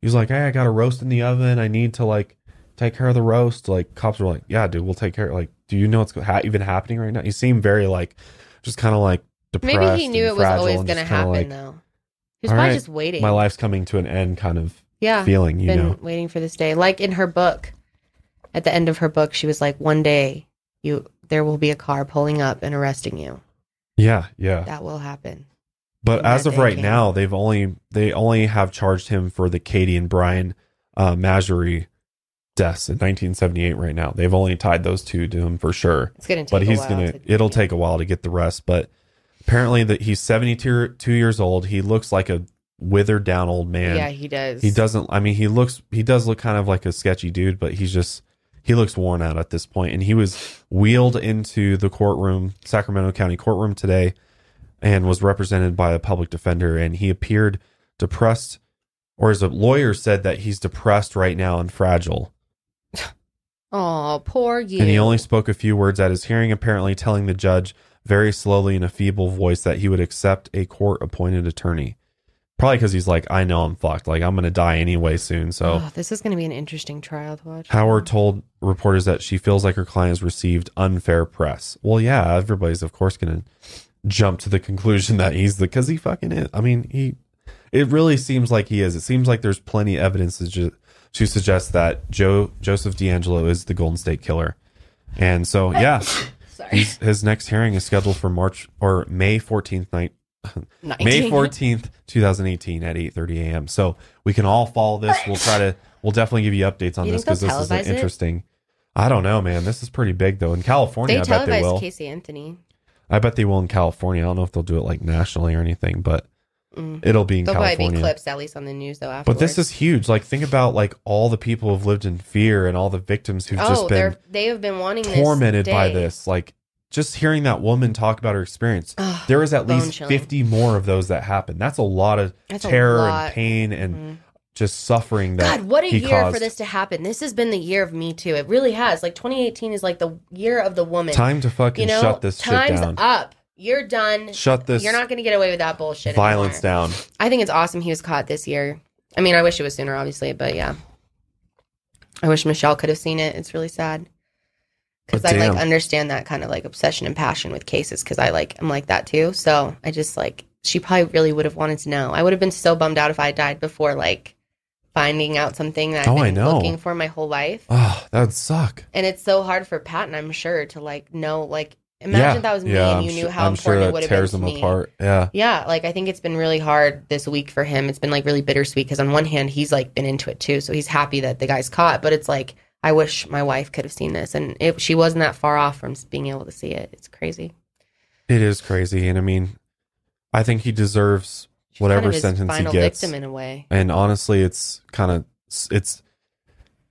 He was like, "Hey, I got a roast in the oven. I need to like take care of the roast." Like cops were like, "Yeah, dude, we'll take care." Like, do you know what's ha- even happening right now? He seemed very like, just kind of like depressed. Maybe he knew it was always going to happen, like, though. He was probably right, just waiting. My life's coming to an end, kind of yeah, feeling. You been know, waiting for this day. Like in her book, at the end of her book, she was like, "One day, you there will be a car pulling up and arresting you. yeah, yeah. That will happen." But as of right now, they've only they only have charged him for the Katie and Brian uh, Maggiore deaths in 1978. Right now, they've only tied those two to him for sure. It's going to take. But a he's while gonna. to- it'll take a while to get the rest. But apparently, that he's 72 two years old. He looks like a withered down old man. Yeah, he does. he doesn't. I mean, he looks. He does look kind of like a sketchy dude, but he's just. He looks worn out at this point, and he was wheeled into the courtroom, Sacramento County courtroom today, and was represented by a public defender. And he appeared depressed, or as a lawyer said that he's depressed right now and fragile. Oh, poor you. And he only spoke a few words at his hearing, apparently telling the judge very slowly in a feeble voice that he would accept a court appointed attorney. Probably because he's like, I know I'm fucked. Like, I'm going to die anyway soon. So, Oh, this is going to be an interesting trial to watch. Howard told reporters that she feels like her client has received unfair press. Well, yeah, everybody's, of course, going to jump to the conclusion that he's the, because he fucking is. I mean, he, it really seems like he is. It seems like there's plenty of evidence to, ju- to suggest that Joe, Joseph DeAngelo is the Golden State Killer. And so, yeah. His next hearing is scheduled for March or May 14th night. May 14th, 2018 at 8:30 a.m. So we can all follow this. We'll try to we'll definitely give you updates on You this because this is televise it? interesting. I don't know, man. This is pretty big though. In California, They I bet they will. Casey Anthony. I bet they will in California. I don't know if they'll do it like nationally or anything, but it'll be in Mm. They'll probably be California. clips at least on the news though. Afterwards. But this is huge. Like think about like all the people who've lived in fear and all the victims who've oh, just been they're they have been wanting this tormented by this. Like just hearing that woman talk about her experience, Ugh, there was at least chilling. 50 more of those that happened. That's a lot of That's terror lot. And pain and just suffering that God, what a year caused. for this to happen. This has been the year of Me Too. It really has. Like 2018 is like the year of the woman. Time to fucking you know, shut this shit time's down. up. You're done. Shut this You're not going to get away with that bullshit. violence anymore. down. I think it's awesome he was caught this year. I mean, I wish it was sooner, obviously, but yeah. I wish Michelle could have seen it. It's really sad oh, because I like understand that kind of like obsession and passion with cases because I like I'm like that too. So I just like she probably really would have wanted to know. I would have been so bummed out if I died before like finding out something that I've Oh, I been looking for my whole life. Oh, that would suck. And it's so hard for Patton, I'm sure, to like know like imagine yeah. that was me yeah, and I'm you knew sure, how I'm sure important it would have tears been to them apart. Yeah. Yeah, like I think it's been really hard this week for him. It's been like really bittersweet because on one hand he's like been into it too, so he's happy that the guy's caught. But it's like I wish my wife could have seen this, and it, she wasn't that far off from being able to see it. It's crazy. It is crazy. And I mean, I think he deserves whatever kind of sentence he gets. victim in a way. And honestly, it's kind of it's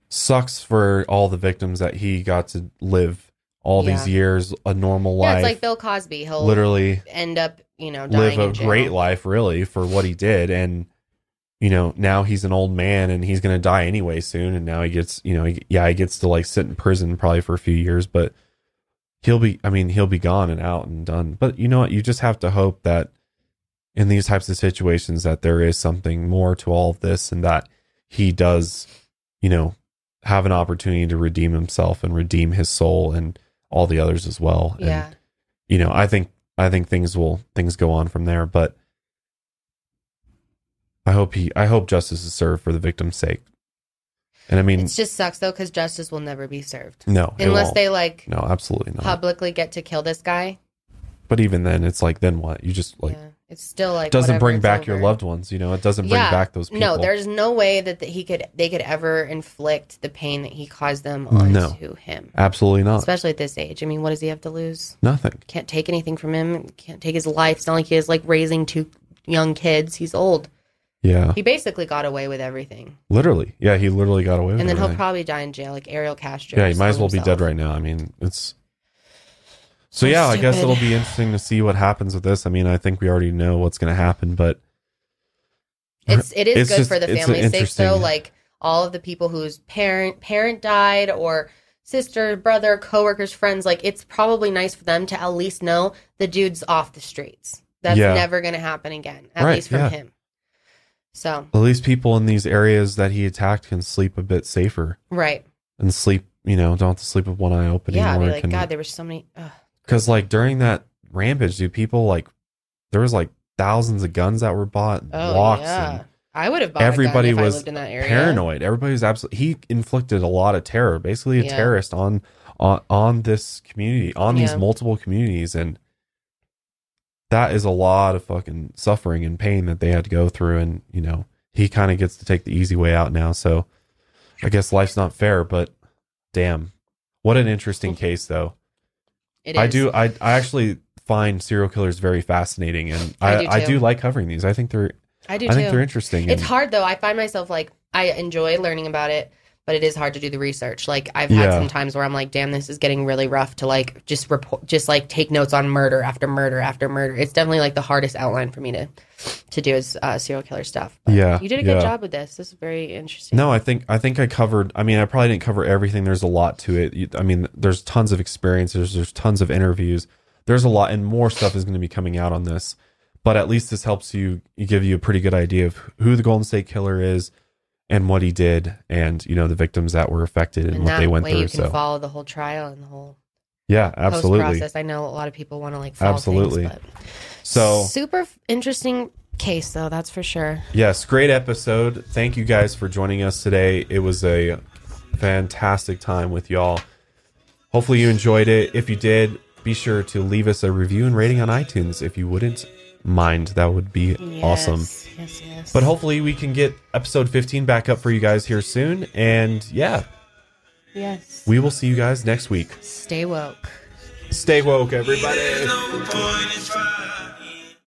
sucks for all the victims that he got to live all these years a normal Yeah, life. it's like Bill Cosby. He'll literally end up, you know, live a great life really for what he did and you know now he's an old man and he's going to die anyway soon and now he gets you know he, yeah he gets to like sit in prison probably for a few years but he'll be i mean he'll be gone and out and done but you know what you just have to hope that in these types of situations that there is something more to all of this and that he does, you know, have an opportunity to redeem himself and redeem his soul and all the others as well. And, Yeah. you know, I think I think things will things go on from there, but I hope he I hope justice is served for the victim's sake. And I mean, It just sucks though, because justice will never be served no, unless they like no, absolutely not. publicly get to kill this guy. But even then, it's like then what? You just like yeah. It's still like It doesn't bring back your loved ones. You know, it doesn't bring Yeah. back those people. No, there's no way that, that he could they could ever inflict the pain that he caused them onto No. him. absolutely not. Especially at this age. I mean, what does he have to lose? Nothing. Can't take anything from him. Can't take his life. It's not like he is like raising two young kids. He's old. Yeah, He basically got away with everything. literally. Yeah, he literally got away with And then he'll probably die in jail, like Ariel Castro. Yeah, he might as well himself. be dead right now. I mean, it's. So yeah, I guess it'll be interesting to see what happens with this. I mean, I think we already know what's going to happen, but It's it is It's good just- for the family's sake. So like all of the people whose parent parent died or sister, brother, coworkers, friends, like it's probably nice for them to at least know the dude's off the streets. That's Yeah. never gonna happen again. At Right, least from yeah. him. So at least people in these areas that he attacked can sleep a bit safer right. and sleep. You know, don't have to sleep with one eye open Yeah, anymore. be like, Can- God, there were so many ugh. Because like during that rampage, dude, people like there was like thousands of guns that were bought, Oh blocks, yeah. and I would have bought everybody a gun if was I lived in that area. paranoid. Everybody was absolutely. He inflicted a lot of terror, basically a Yeah. terrorist on on on this community, on these multiple communities, and that is a lot of fucking suffering and pain that they had to go through. And you know, he kind of gets to take the easy way out now. So I guess life's not fair, but damn, what an interesting case, though. It I do. I I actually find serial killers very fascinating, and I I I do do, like covering these. I think they're I do I too. think they're interesting. It's and- hard though. I find myself like I enjoy learning about it, but it is hard to do the research. Like I've had Yeah. some times where I'm like, damn, this is getting really rough to like just report, just like take notes on murder after murder after murder. It's definitely like the hardest outline for me to to do is uh, serial killer stuff. But Yeah, you did a good yeah. job with this. This is very interesting. No, I think I think I covered. I mean, I probably didn't cover everything. There's a lot to it. You- I mean, there's tons of experiences. There's tons of interviews. There's a lot, and more stuff is going to be coming out on this. But at least this helps you, you give you a pretty good idea of who the Golden State Killer is, and what he did, and you know the victims that were affected and, and what they went through. you can So follow the whole trial and the whole yeah, absolutely. process. I know a lot of people want to like follow Absolutely. Things, but So super interesting case though. That's for sure. Yes, great episode. Thank you guys for joining us today. It was a fantastic time with y'all. Hopefully you enjoyed it. If you did, be sure to leave us a review and rating on iTunes if you wouldn't mind. That would be awesome. Yes, Yes, yes. But hopefully we can get episode 15 back up for you guys here soon. And yeah, yes. we will see you guys next week. Stay woke. Stay woke, everybody.